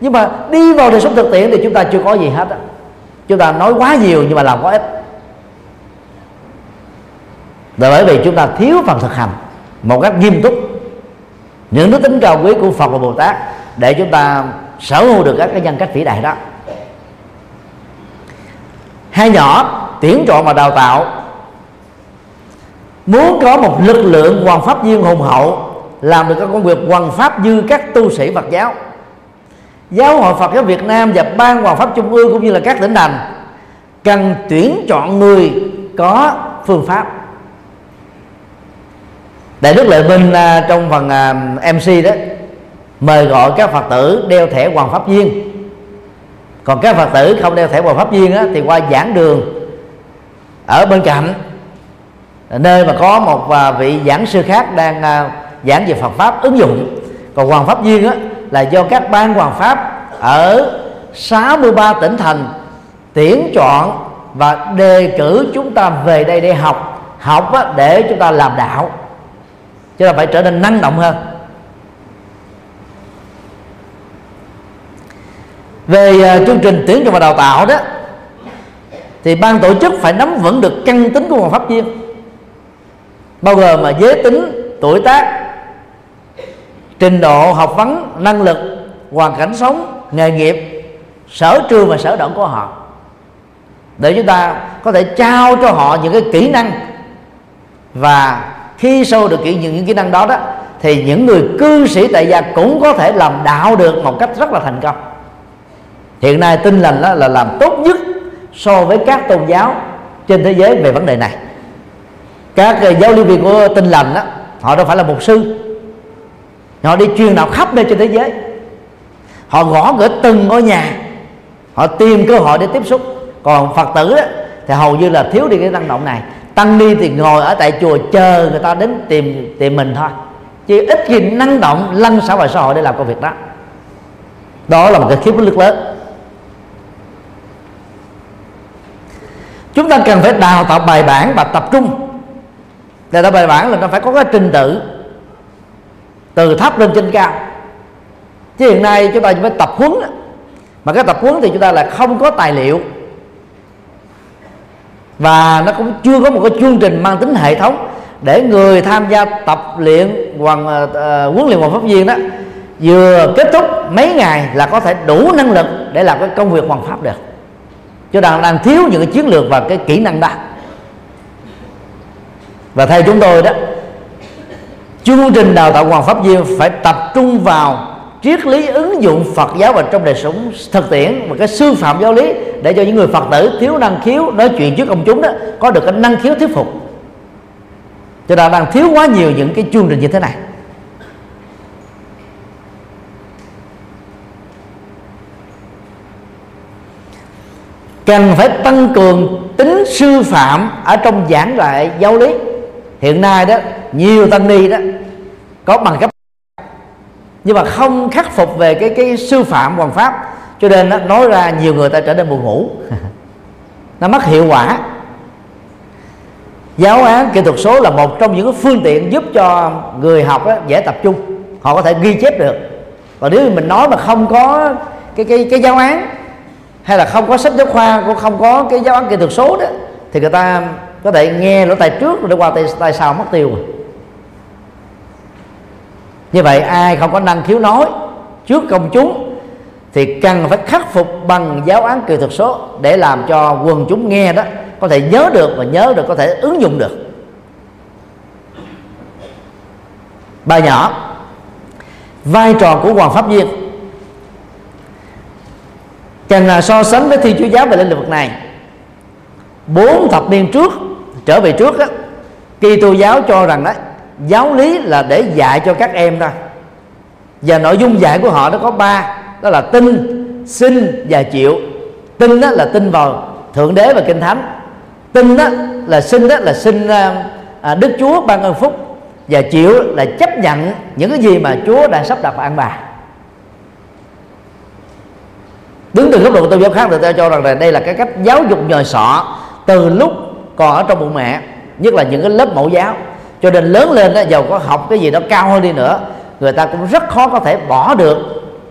Nhưng mà đi vào đời sống thực tiễn thì chúng ta chưa có gì hết đó. chúng ta nói quá nhiều nhưng mà làm quá ít. Là bởi vì chúng ta thiếu phần thực hành một cách nghiêm túc. Những đức tính cao quý của Phật và Bồ Tát để chúng ta sở hữu được các cái nhân cách vĩ đại đó. Hai nhỏ tuyển chọn và đào tạo. Muốn có một lực lượng hoàn pháp viên hùng hậu, làm được các công việc hoàn pháp như các tu sĩ Phật giáo. Giáo hội Phật giáo Việt Nam và ban hoàn pháp trung ương cũng như là các tỉnh thành cần tuyển chọn người có phương pháp đại đức lệ minh à, trong phần à, mc đó mời gọi các phật tử đeo thẻ hoàng pháp viên. Còn các phật tử không đeo thẻ hoàng pháp viên á, thì qua giảng đường ở bên cạnh nơi mà có một à, vị giảng sư khác đang giảng về Phật pháp ứng dụng. Còn hoàng pháp viên á, là do các ban hoàng pháp ở 63 tỉnh thành tuyển chọn và đề cử chúng ta về đây để học. Học á, để chúng ta làm đạo chứ là phải trở nên năng động hơn. Về à, chương trình tuyển dụng và đào tạo đó, thì ban tổ chức phải nắm vững được căn tính của một pháp viên bao gồm mà giới tính, tuổi tác, trình độ học vấn, năng lực, hoàn cảnh sống, nghề nghiệp, sở trường và sở động của họ. Để chúng ta có thể trao cho họ những cái kỹ năng và khi sâu được kỹ những, những kỹ năng đó đó thì những người cư sĩ tại gia cũng có thể làm đạo được một cách rất là thành công. Hiện nay tinh lành đó là làm tốt nhất so với các tôn giáo trên thế giới về vấn đề này. Các ờ, giáo lý viên của tinh lành đó họ đâu phải là mục sư. Họ đi truyền đạo khắp nơi trên thế giới. Họ gõ cửa từng ngôi nhà. Họ tìm cơ hội để tiếp xúc. Còn phật tử đó, thì hầu như là thiếu đi cái năng động này tăng ni thì ngồi ở tại chùa chờ người ta đến tìm tìm mình thôi. Chứ ít khi năng động, lăn xã hội xã hội để làm công việc đó. Đó là một cái khiếp lực lớn. Chúng ta cần phải đào tạo bài bản và tập trung. Đào tạo bài bản là nó phải có cái trình tự, từ thấp lên trên cao. Chứ hiện nay chúng ta phải tập huấn. Mà cái tập huấn thì chúng ta là không có tài liệu và nó cũng chưa có một cái chương trình mang tính hệ thống để người tham gia tập luyện hoàng uh, ờ, ờ, huấn luyện hoàng pháp viên đó vừa kết thúc mấy ngày là có thể đủ năng lực để làm cái công việc hoàng pháp được. Cho đang đang thiếu những cái chiến lược và cái kỹ năng đó. Và theo chúng tôi đó chương trình đào tạo hoàng pháp viên phải tập trung vào triết lý ứng dụng Phật giáo vào trong đời sống thực tiễn và cái sư phạm giáo lý để cho những người Phật tử thiếu năng khiếu nói chuyện trước công chúng đó có được cái năng khiếu thuyết phục. Cho nên đang thiếu quá nhiều những cái chương trình như thế này. Cần phải tăng cường tính sư phạm ở trong giảng dạy giáo lý. Hiện nay đó, nhiều tăng ni đó có bằng cấp nhưng mà không khắc phục về cái cái sư phạm hoàng pháp cho nên nó nói ra nhiều người ta trở nên buồn ngủ. Nó mất hiệu quả. Giáo án kỹ thuật số là một trong những phương tiện giúp cho người học đó, dễ tập trung. Họ có thể ghi chép được. Và nếu mình nói mà không có cái cái cái giáo án hay là không có sách giáo khoa cũng không có cái giáo án kỹ thuật số đó thì người ta có thể nghe lỗ tai trước rồi qua tay, tay sau mất tiêu rồi như vậy ai không có năng khiếu nói trước công chúng thì cần phải khắc phục bằng giáo án kỹ thuật số để làm cho quần chúng nghe đó có thể nhớ được và nhớ được, có thể ứng dụng được. Bài nhỏ, vai trò của hoàng pháp viên cần là so sánh với thi chúa giáo về lĩnh vực này, bốn thập niên trước trở về trước á kỳ tô giáo cho rằng đó giáo lý là để dạy cho các em thôi và nội dung dạy của họ nó có ba đó là tin xin và chịu. Tin đó là tin vào thượng đế và kinh thánh. Tin đó là xin đó là xin ờ, à, đức chúa ban ơn phúc. Và chịu là chấp nhận những cái gì mà chúa đã sắp đặt và an bài. Đứng từ góc độ tôn giáo khác thì tôi cho rằng là đây là cái cách giáo dục nhồi sọ từ lúc còn ở trong bụng mẹ nhất là những cái lớp mẫu giáo cho nên lớn lên đó, giàu có học cái gì đó cao hơn đi nữa người ta cũng rất khó có thể bỏ được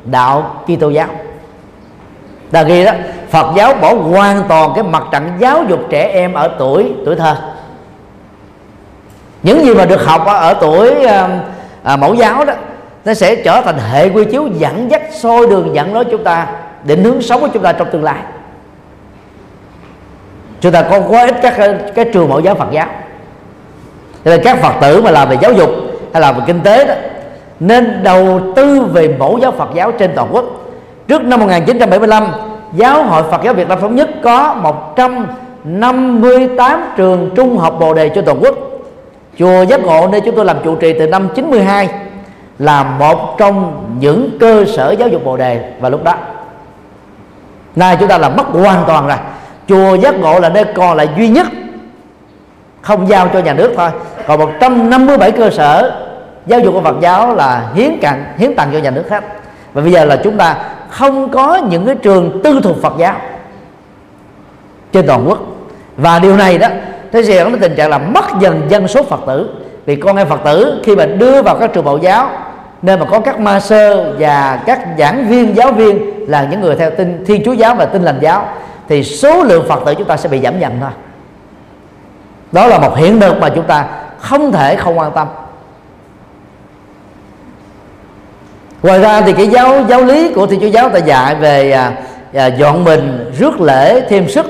đạo Kitô giáo. Ta ghi đó Phật giáo bỏ hoàn toàn cái mặt trận giáo dục trẻ em ở tuổi tuổi thơ. Những gì mà được học ở tuổi à, à, mẫu giáo đó nó sẽ trở thành hệ quy chiếu dẫn dắt soi đường dẫn lối chúng ta định hướng sống của chúng ta trong tương lai. Chúng ta có quá ít các cái trường mẫu giáo Phật giáo cho nên các Phật tử mà làm về giáo dục hay làm về kinh tế đó, nên đầu tư về mẫu giáo Phật giáo trên toàn quốc. Trước năm 1975 giáo hội Phật giáo Việt Nam thống nhất có 158 trường trung học bồ đề trên toàn quốc. Chùa giác ngộ, nơi chúng tôi làm trụ trì từ năm 92 là một trong những cơ sở giáo dục bồ đề. Và lúc đó, nay chúng ta là mất hoàn toàn rồi. Chùa giác ngộ là nơi còn lại duy nhất không giao cho nhà nước thôi còn 157 cơ sở giáo dục của Phật giáo là hiến cạnh hiến tặng cho nhà nước khác. Và bây giờ là chúng ta không có những cái trường tư thuộc Phật giáo trên toàn quốc. Và điều này đó, thế sẽ dẫn đến tình trạng là mất dần dân số Phật tử. Vì con em Phật tử khi mà đưa vào các trường mẫu giáo nên mà có các ma sơ và các giảng viên, giáo viên là những người theo tin, thiên chúa giáo và tin lành giáo, thì số lượng phật tử chúng ta sẽ bị giảm dần thôi. Đó là một hiện thực mà chúng ta không thể không quan tâm. Ngoài ra thì cái giáo giáo lý của thiên chúa giáo ta dạy về à, à, dọn mình rước lễ thêm sức.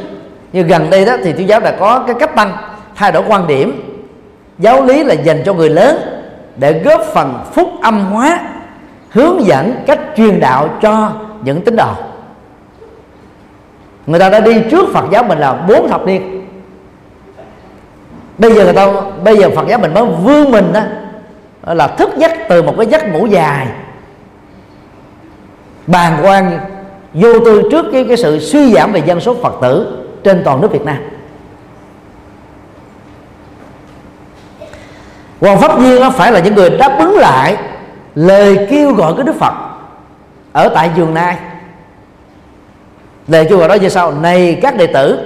Như gần đây đó thì thiên giáo đã có cái cách tăng thay đổi quan điểm. Giáo lý là dành cho người lớn để góp phần phúc âm hóa hướng dẫn cách truyền đạo cho những tín đồ. Người ta đã đi trước Phật giáo mình là bốn thập niên bây giờ người ta bây giờ phật giáo mình mới vươn mình đó là thức giấc từ một cái giấc ngủ dài. Bàn quan vô tư trước cái, cái sự suy giảm về dân số phật tử trên toàn nước việt nam. Hoàng Pháp Viên nó phải là những người đáp ứng lại lời kêu gọi của Đức Phật ở tại giường nai. Lời kêu gọi đó như sau này các đệ tử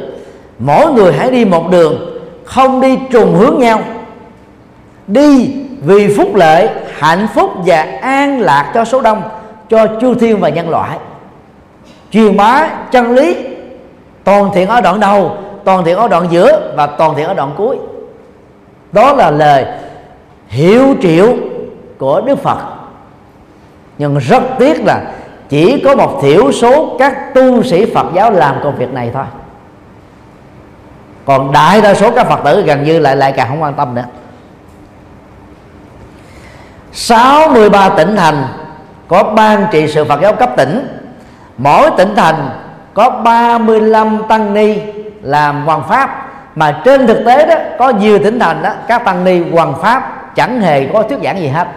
mỗi người hãy đi một đường không đi trùng hướng nhau. Đi vì phúc lợi, hạnh phúc và an lạc cho số đông, cho chư thiên và nhân loại. Truyền bá chân lý, toàn thiện ở đoạn đầu, toàn thiện ở đoạn giữa và toàn thiện ở đoạn cuối. Đó là lời hiệu triệu của đức phật. Nhưng rất tiếc là chỉ có một thiểu số các tu sĩ phật giáo làm công việc này thôi còn đại đa số các phật tử gần như lại lại càng không quan tâm nữa. 63 tỉnh thành có ban trị sự Phật giáo cấp tỉnh. Mỗi tỉnh thành có 35 tăng ni làm hoàng pháp. Mà trên thực tế đó, có nhiều tỉnh thành đó, các tăng ni hoàng pháp chẳng hề có thuyết giảng gì hết.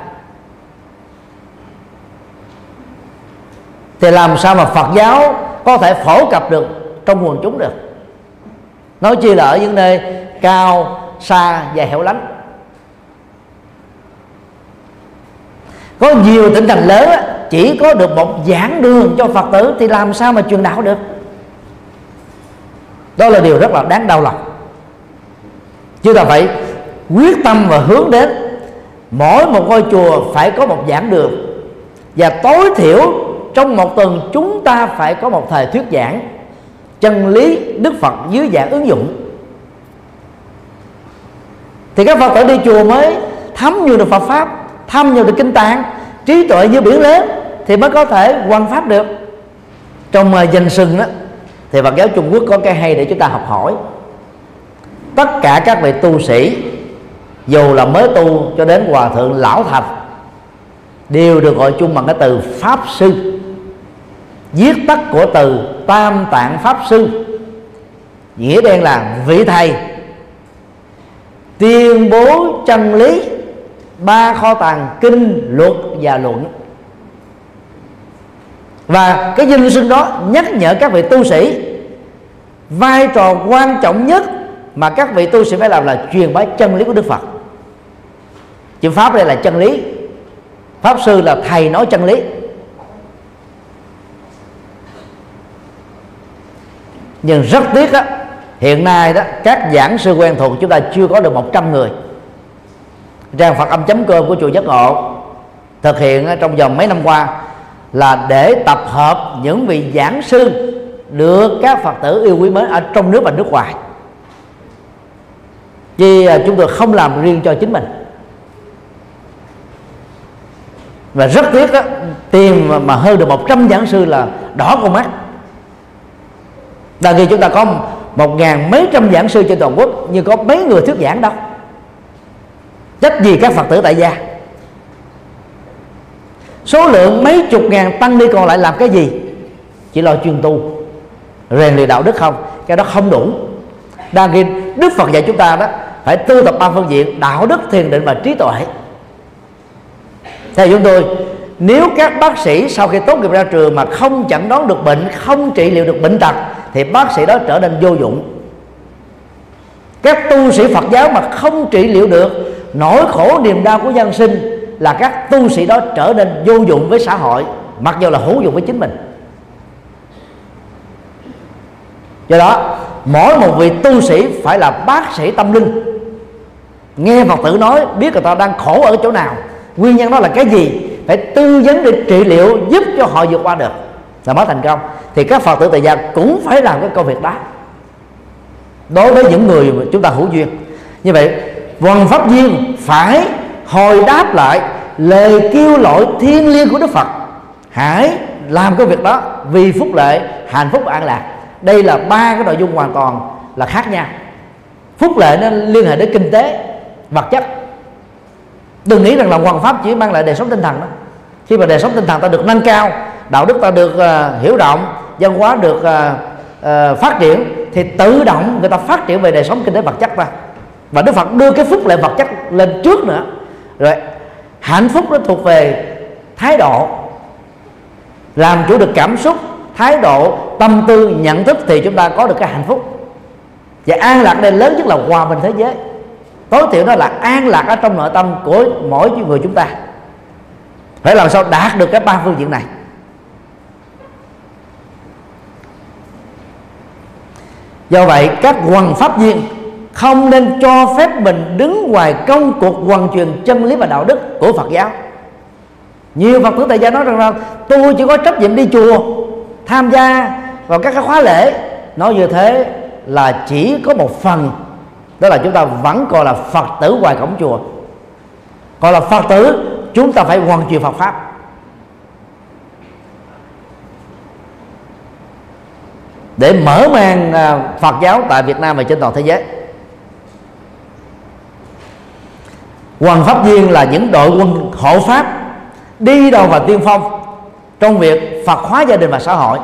Thì làm sao mà Phật giáo có thể phổ cập được trong quần chúng được? Nói chi là ở những nơi cao, xa và hẻo lánh. Có nhiều tỉnh thành lớn chỉ có được một giảng đường cho phật tử thì làm sao mà truyền đạo được? Đó là điều rất là đáng đau lòng. Chúng ta phải quyết tâm và hướng đến mỗi một ngôi chùa phải có một giảng đường. Và tối thiểu trong một tuần chúng ta phải có một thời thuyết giảng chân lý đức phật dưới dạng ứng dụng. Thì các phật tử đi chùa mới thấm nhiều được phật pháp thâm nhiều được kinh tạng trí tuệ như biển lớn thì mới có thể quan pháp được. Trong uh, danh sừng đó thì Phật giáo Trung Quốc có cái hay để chúng ta học hỏi. Tất cả các vị tu sĩ dù là mới tu cho đến hòa thượng lão thành đều được gọi chung bằng cái từ pháp sư viết tắt của từ tam tạng pháp sư. Nghĩa đen là vị thầy. Tuyên bố chân lý, ba kho tàng kinh, luật và luận. Và cái danh xưng đó nhắc nhở các vị tu sĩ, vai trò quan trọng nhất mà các vị tu sĩ phải làm là truyền bá chân lý của Đức Phật. Chữ pháp đây là chân lý, pháp sư là thầy nói chân lý. Nhưng rất tiếc đó, hiện nay đó các giảng sư quen thuộc chúng ta chưa có được 100 người. Trang phật âm chấm cơm của chùa giác ngộ thực hiện trong vòng mấy năm qua là để tập hợp những vị giảng sư được các phật tử yêu quý mến ở trong nước và nước ngoài. Vì à, chúng tôi không làm riêng cho chính mình. Và rất tiếc đó, tìm mà hơn được 100 giảng sư là đỏ con mắt là khi chúng ta có một ngàn mấy trăm giảng sư trên toàn quốc, nhưng có mấy người thuyết giảng đâu. Trách gì các phật tử tại gia? Số lượng mấy chục ngàn tăng ni còn lại làm cái gì? Chỉ lo chuyên tu. Rèn luyện đạo đức không? Cái đó không đủ. Đang khi đức phật dạy chúng ta đó, phải tu tập ba phương diện, đạo đức, thiền định và trí tuệ. Theo chúng tôi, nếu các bác sĩ sau khi tốt nghiệp ra trường mà không chẩn đoán được bệnh, không trị liệu được bệnh tật thì bác sĩ đó trở nên vô dụng. Các tu sĩ phật giáo mà không trị liệu được, nỗi khổ niềm đau của dân sinh là các tu sĩ đó trở nên vô dụng với xã hội, mặc dù là hữu dụng với chính mình. Do đó, mỗi một vị tu sĩ phải là bác sĩ tâm linh. Nghe phật tử nói, biết người ta đang khổ ở chỗ nào. Nguyên nhân đó là cái gì? Phải tư vấn để trị liệu, giúp cho họ vượt qua được là mới thành công. Thì các phật tử tại gia cũng phải làm cái công việc đó. Đối với những người mà chúng ta hữu duyên. Như vậy vần pháp viên phải hồi đáp lại lời kêu gọi thiên liêng của đức phật. Hãy làm cái việc đó vì phúc lệ, hạnh phúc và an lạc. Đây là ba cái nội dung hoàn toàn là khác nhau. Phúc lệ nó liên hệ đến kinh tế, vật chất. Đừng nghĩ rằng là hoàn pháp chỉ mang lại đời sống tinh thần đó. Khi mà đời sống tinh thần ta được nâng cao đạo đức ta được uh, hiểu rộng văn hóa được uh, uh, phát triển thì tự động người ta phát triển về đời sống kinh tế vật chất ta. Và đức phật đưa cái phúc lệ vật chất lên trước nữa. Rồi hạnh phúc nó thuộc về thái độ. Làm chủ được cảm xúc thái độ tâm tư nhận thức thì chúng ta có được cái hạnh phúc. Và an lạc đây lớn nhất là hòa bình thế giới. Tối thiểu đó là an lạc ở trong nội tâm của mỗi người chúng ta. Phải làm sao đạt được cái ba phương diện này? Do vậy, các hoàng pháp viên không nên cho phép mình đứng ngoài công cuộc hoàn truyền chân lý và đạo đức của Phật giáo. Nhiều Phật tử tại gia nói rằng là tôi chỉ có trách nhiệm đi chùa, tham gia vào các cái khóa lễ. Nói như thế là chỉ có một phần, đó là chúng ta vẫn còn là Phật tử ngoài cổng chùa. Còn là Phật tử, chúng ta phải hoàn truyền Phật pháp. Để mở mang à, Phật giáo tại Việt Nam và trên toàn thế giới. Hoàng pháp viên là những đội quân hộ pháp đi đầu và tiên phong trong việc Phật hóa gia đình và xã hội.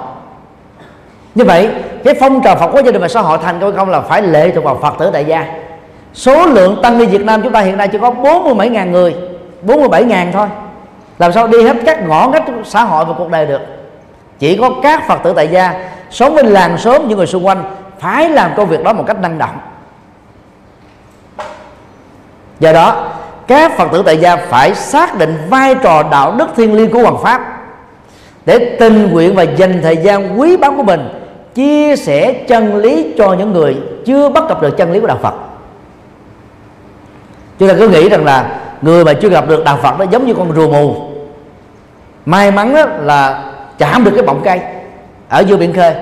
Như vậy, cái phong trào Phật hóa gia đình và xã hội thành công không là phải lệ thuộc vào Phật tử đại gia. Số lượng tăng ni Việt Nam chúng ta hiện nay chỉ có 47 ngàn người 47 ngàn thôi. Làm sao đi hết các ngõ ngách xã hội và cuộc đời được? Chỉ có các Phật tử tại gia sống với làng xóm những người xung quanh phải làm công việc đó một cách năng động. Do đó, các phật tử tại gia phải xác định vai trò đạo đức thiên liêng của hoàng pháp để tình nguyện và dành thời gian quý báu của mình chia sẻ chân lý cho những người chưa bắt gặp được chân lý của đạo Phật. Chúng ta cứ nghĩ rằng là người mà chưa gặp được đạo Phật nó giống như con rùa mù. May mắn là chạm được cái bọng cây ở giữa biển khơi.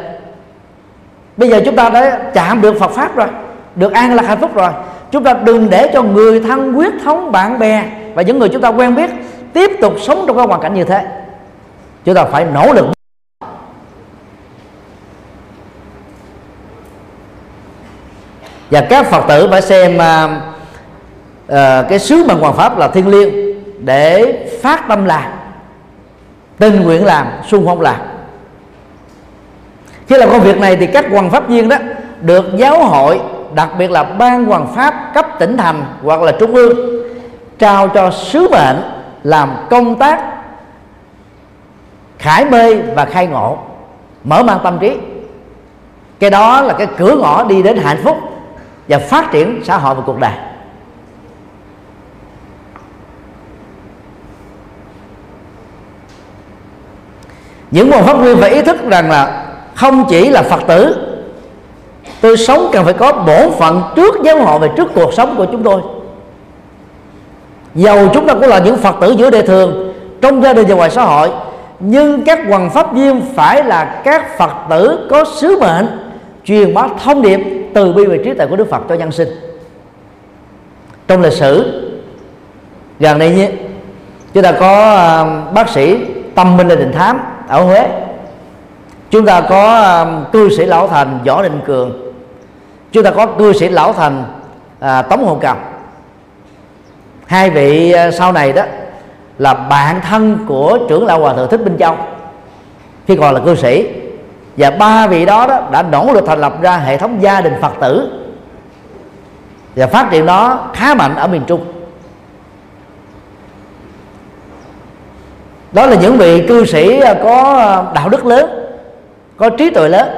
Bây giờ chúng ta đã chạm được Phật pháp rồi được an lạc hạnh phúc rồi. Chúng ta đừng để cho người thân quyết thống bạn bè và những người chúng ta quen biết tiếp tục sống trong cái hoàn cảnh như thế. Chúng ta phải nỗ lực. Và các phật tử phải xem uh, uh, cái sứ mệnh hoàng pháp là thiêng liêng để phát tâm làm tình nguyện làm xung phong làm khi làm công việc này thì các hoàng pháp viên đó được giáo hội, đặc biệt là ban hoàng pháp cấp tỉnh thành hoặc là trung ương, trao cho sứ mệnh làm công tác khải mê và khai ngộ, mở mang tâm trí. Cái đó là cái cửa ngõ đi đến hạnh phúc và phát triển xã hội và cuộc đời. Những nguồn phát nguyên phải ý thức rằng là không chỉ là phật tử, tôi sống cần phải có bổn phận trước giáo hội và trước cuộc sống của chúng tôi. Dầu chúng ta cũng là những phật tử giữa đời thường, trong gia đình và ngoài xã hội, nhưng các hoàng pháp viên phải là các phật tử có sứ mệnh truyền bá thông điệp từ bi và trí tuệ của đức phật cho nhân sinh. Trong lịch sử, gần đây nhé, chúng ta có à, bác sĩ tâm minh là đình thám ở huế chúng ta có à, cư sĩ lão thành võ định cường. Chúng ta có cư sĩ lão thành à, tống hồ cầm. Hai vị à, sau này đó là bạn thân của trưởng lão hòa thượng thích minh châu khi còn là cư sĩ. Và ba vị đó, đó đã nỗ lực thành lập ra hệ thống gia đình phật tử. Và phát triển đó khá mạnh ở miền trung. Đó là những vị cư sĩ à, có đạo đức lớn có trí tuệ lớn.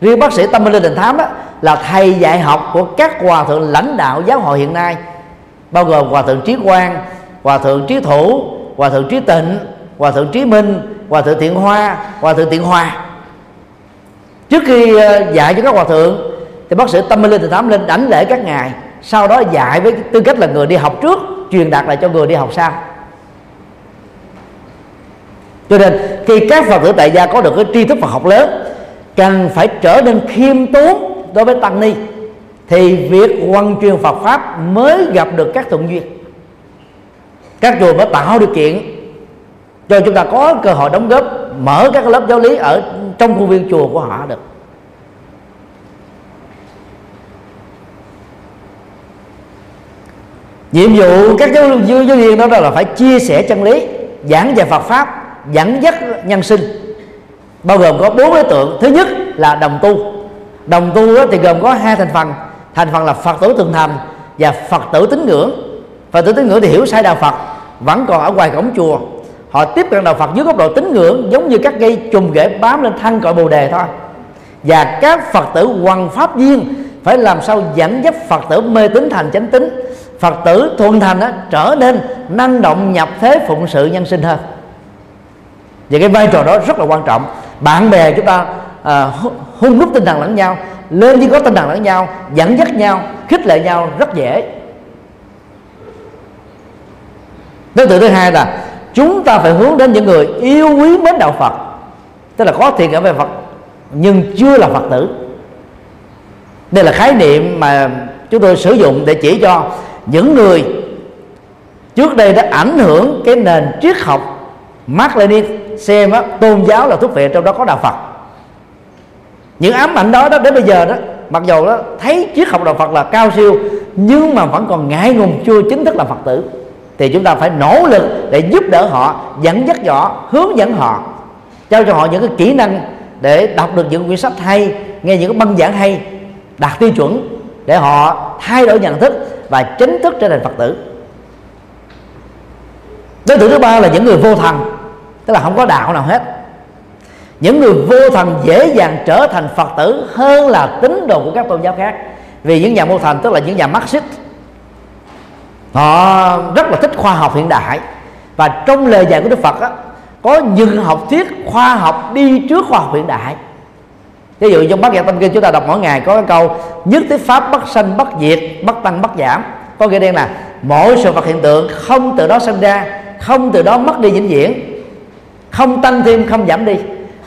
Riêng bác sĩ tâm linh đình thám đó là thầy dạy học của các hòa thượng lãnh đạo giáo hội hiện nay, bao gồm hòa thượng trí quang, hòa thượng trí thủ, hòa thượng trí tịnh, hòa thượng trí minh, hòa thượng tiện hoa, hòa thượng tiện hòa. Trước khi ờ, dạy cho các hòa thượng, thì bác sĩ tâm linh đình thám lên đảnh lễ các ngài, sau đó dạy với tư cách là người đi học trước, truyền đạt lại cho người đi học sau cho nên, khi các phật tử tại gia có được cái tri thức Phật học lớn cần phải trở nên khiêm tốn đối với tăng ni, thì việc quan truyền Phật pháp mới gặp được các thuận duyên. Các chùa mới tạo điều kiện cho chúng ta có cơ hội đóng góp, mở các lớp giáo lý ở trong khuôn viên chùa của họ được. Nhiệm vụ các giáo giáo viên đó là phải chia sẻ chân lý, giảng dạy Phật pháp dẫn dắt nhân sinh. Bao gồm có bốn đối tượng. Thứ nhất là đồng tu. Đồng tu thì gồm có hai thành phần. Thành phần là phật tử thường thành và phật tử tín ngưỡng. Phật tử tín ngưỡng thì hiểu sai đạo phật, vẫn còn ở ngoài cổng chùa. Họ tiếp cận đạo phật dưới góc độ tín ngưỡng, giống như các cây chùm rễ bám lên thân cội bồ đề thôi. Và các phật tử hoàng pháp viên phải làm sao dẫn dắt phật tử mê tín thành chánh tín. Phật tử thuần thành trở nên năng động nhập thế phụng sự nhân sinh hơn và cái vai trò đó rất là quan trọng. Bạn bè chúng ta à, hung đúc tinh thần lẫn nhau lên đi có tinh thần lẫn nhau dẫn dắt nhau khích lệ nhau rất dễ. Đối tượng thứ hai là chúng ta phải hướng đến những người yêu quý mến đạo phật. Tức là có thiện ở về phật nhưng chưa là phật tử. Đây là khái niệm mà chúng tôi sử dụng để chỉ cho những người trước đây đã ảnh hưởng cái nền triết học Mark Lenin xem á, tôn giáo là thuốc viện trong đó có đạo Phật. Những ám ảnh đó đó đến bây giờ đó mặc dù đó thấy triết học đạo Phật là cao siêu nhưng mà vẫn còn ngại ngùng chưa chính thức là Phật tử. Thì chúng ta phải nỗ lực để giúp đỡ họ dẫn dắt họ hướng dẫn họ trao cho họ những cái kỹ năng để đọc được những quyển sách hay nghe những cái băng giảng hay đạt tiêu chuẩn để họ thay đổi nhận thức và chính thức trở thành phật tử. Đối tượng thứ ba là những người vô thần tức là không có đạo nào hết. Những người vô thần dễ dàng trở thành phật tử hơn là tín đồ của các tôn giáo khác. Vì những nhà vô thần tức là những nhà marxist họ rất là thích khoa học hiện đại. Và trong lời dạy của đức phật đó, có những học thuyết khoa học đi trước khoa học hiện đại. Ví dụ trong bát nhã tâm kinh chúng ta đọc mỗi ngày có cái câu nhất thiết pháp bất sanh bất diệt bất tăng bất giảm. Có nghĩa đen là mỗi sự vật hiện tượng không từ đó sinh ra không từ đó mất đi vĩnh viễn không tăng thêm không giảm đi.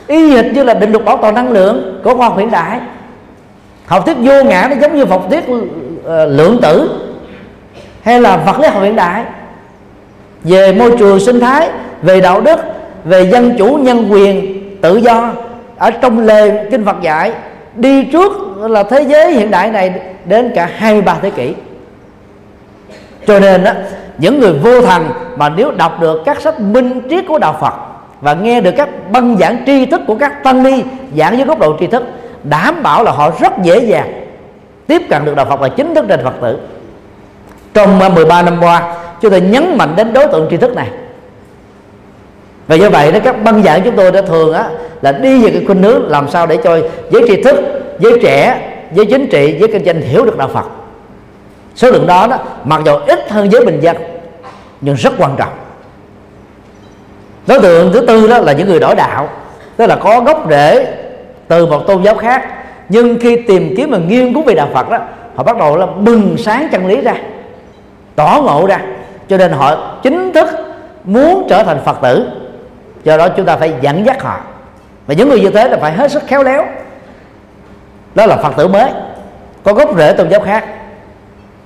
Y hệt như là định luật bảo toàn năng lượng của khoa học hiện đại. Học thuyết vô ngã nó giống như học thuyết uh, lượng tử hay là vật lý học hiện đại. Về môi trường sinh thái về đạo đức về dân chủ nhân quyền tự do ở trong lề kinh Phật dạy đi trước là thế giới hiện đại này đến cả 23 thế kỷ. Cho nên đó, những người vô thần mà nếu đọc được các sách minh triết của đạo Phật và nghe được các băng giảng tri thức của các tăng ni giảng với góc độ tri thức, đảm bảo là họ rất dễ dàng tiếp cận được đạo Phật và chính thức trên Phật tử. Trong ờ, 13 năm qua, chúng tôi nhấn mạnh đến đối tượng tri thức này. Và do vậy đó, các băng giảng chúng tôi đã thường á, là đi về cái khuynh hướng làm sao để cho giới tri thức, giới trẻ, giới chính trị, giới kinh doanh hiểu được đạo phật. Số lượng đó đó, mặc dù ít hơn giới bình dân, nhưng rất quan trọng đối tượng thứ tư đó là những người đổi đạo. Tức là có gốc rễ từ một tôn giáo khác. Nhưng khi tìm kiếm và nghiên cứu về đạo phật đó họ bắt đầu là bừng sáng chân lý ra tỏ ngộ ra. Cho nên họ chính thức muốn trở thành phật tử. Do đó chúng ta phải dẫn dắt họ. Và những người như thế là phải hết sức khéo léo. Đó là phật tử mới. Có gốc rễ tôn giáo khác.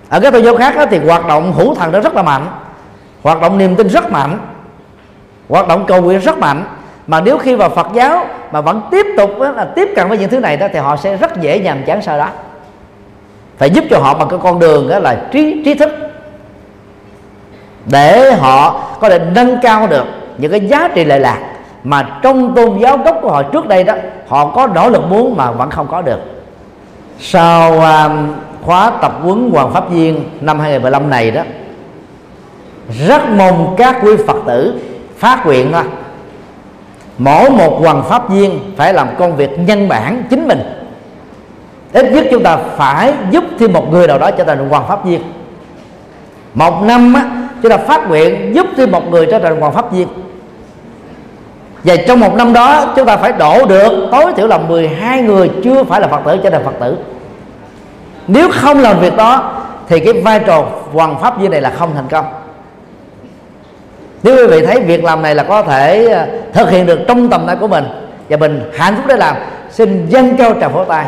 Ở các tôn giáo khác đó, thì hoạt động hữu thần nó rất là mạnh. Hoạt động niềm tin rất mạnh hoạt động cầu nguyện rất mạnh. Mà nếu khi vào Phật giáo mà vẫn tiếp tục đó, là tiếp cận với những thứ này đó thì họ sẽ rất dễ nhàm chán sau đó. Phải giúp cho họ bằng cái con đường đó là trí trí thức. Để họ có thể nâng cao được những cái giá trị lệ lạc mà trong tôn giáo gốc của họ trước đây đó họ có nỗ lực muốn mà vẫn không có được. Sau um, khóa tập huấn hoàng pháp viên năm 2015 này đó rất mong các quý phật tử phát nguyện thôi. Mỗi một hoàng pháp viên phải làm công việc nhân bản chính mình. Ít nhất chúng ta phải giúp thêm một người nào đó trở thành hoàng pháp viên. Một năm á, chúng ta phát nguyện giúp thêm một người trở thành hoàng pháp viên. Và trong một năm đó chúng ta phải đổ được tối thiểu là 12 người chưa phải là Phật tử trở thành Phật tử. Nếu không làm việc đó thì cái vai trò hoàng pháp viên này là không thành công nếu quý vị thấy việc làm này là có thể ờ, thực hiện được trong tầm tay của mình, và mình hạnh phúc để làm, xin dâng cao tràng pháo tay.